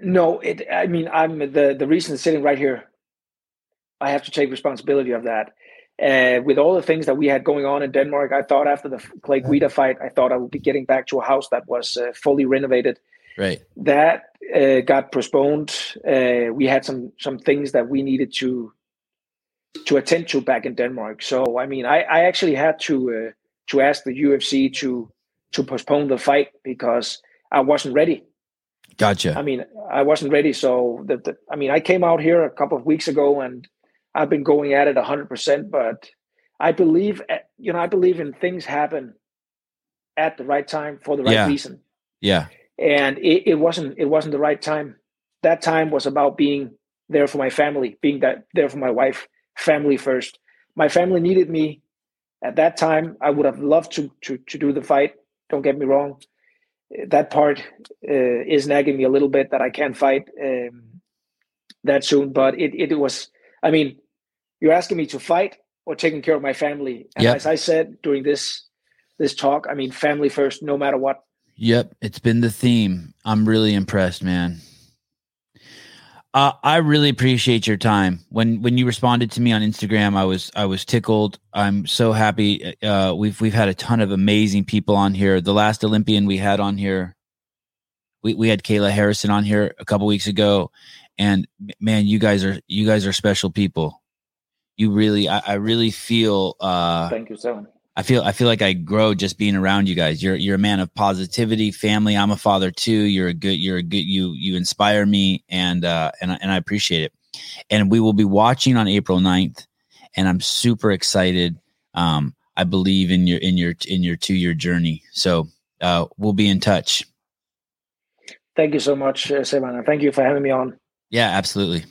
No, it. I mean, I'm the the reason it's sitting right here. I have to take responsibility of that. Uh, with all the things that we had going on in Denmark, I thought after the Clay Guida fight, I thought I would be getting back to a house that was uh, fully renovated. Right. That uh, got postponed. Uh, we had some some things that we needed to to attend to back in Denmark. So I mean, I, I actually had to uh, to ask the UFC to to postpone the fight because I wasn't ready. Gotcha. I mean, I wasn't ready. So the, the I mean, I came out here a couple of weeks ago and I've been going at it 100%, but I believe, eh, you know, I believe in things happen at the right time for the right yeah. reason. Yeah. And it, it wasn't, it wasn't the right time. That time was about being there for my family, being that there for my wife, family first. My family needed me at that time. I would have loved to, to, to do the fight. Don't get me wrong. That part uh, is nagging me a little bit that I can't fight um, that soon, but it, it was, I mean, you're asking me to fight or taking care of my family. And yep. as I said during this this talk, I mean family first, no matter what. Yep, it's been the theme. I'm really impressed, man. Uh, I really appreciate your time. When when you responded to me on Instagram, I was I was tickled. I'm so happy. Uh, we've we've had a ton of amazing people on here. The last Olympian we had on here, we we had Kayla Harrison on here a couple weeks ago, and man, you guys are you guys are special people you really I, I really feel uh thank you so I feel I feel like I grow just being around you guys. You're you're a man of positivity, family. I'm a father too. You're a good you're a good you you inspire me and uh and and I appreciate it. And we will be watching on April 9th and I'm super excited. Um I believe in your in your in your 2 year journey. So uh we'll be in touch. Thank you so much, uh, Thank you for having me on. Yeah, absolutely.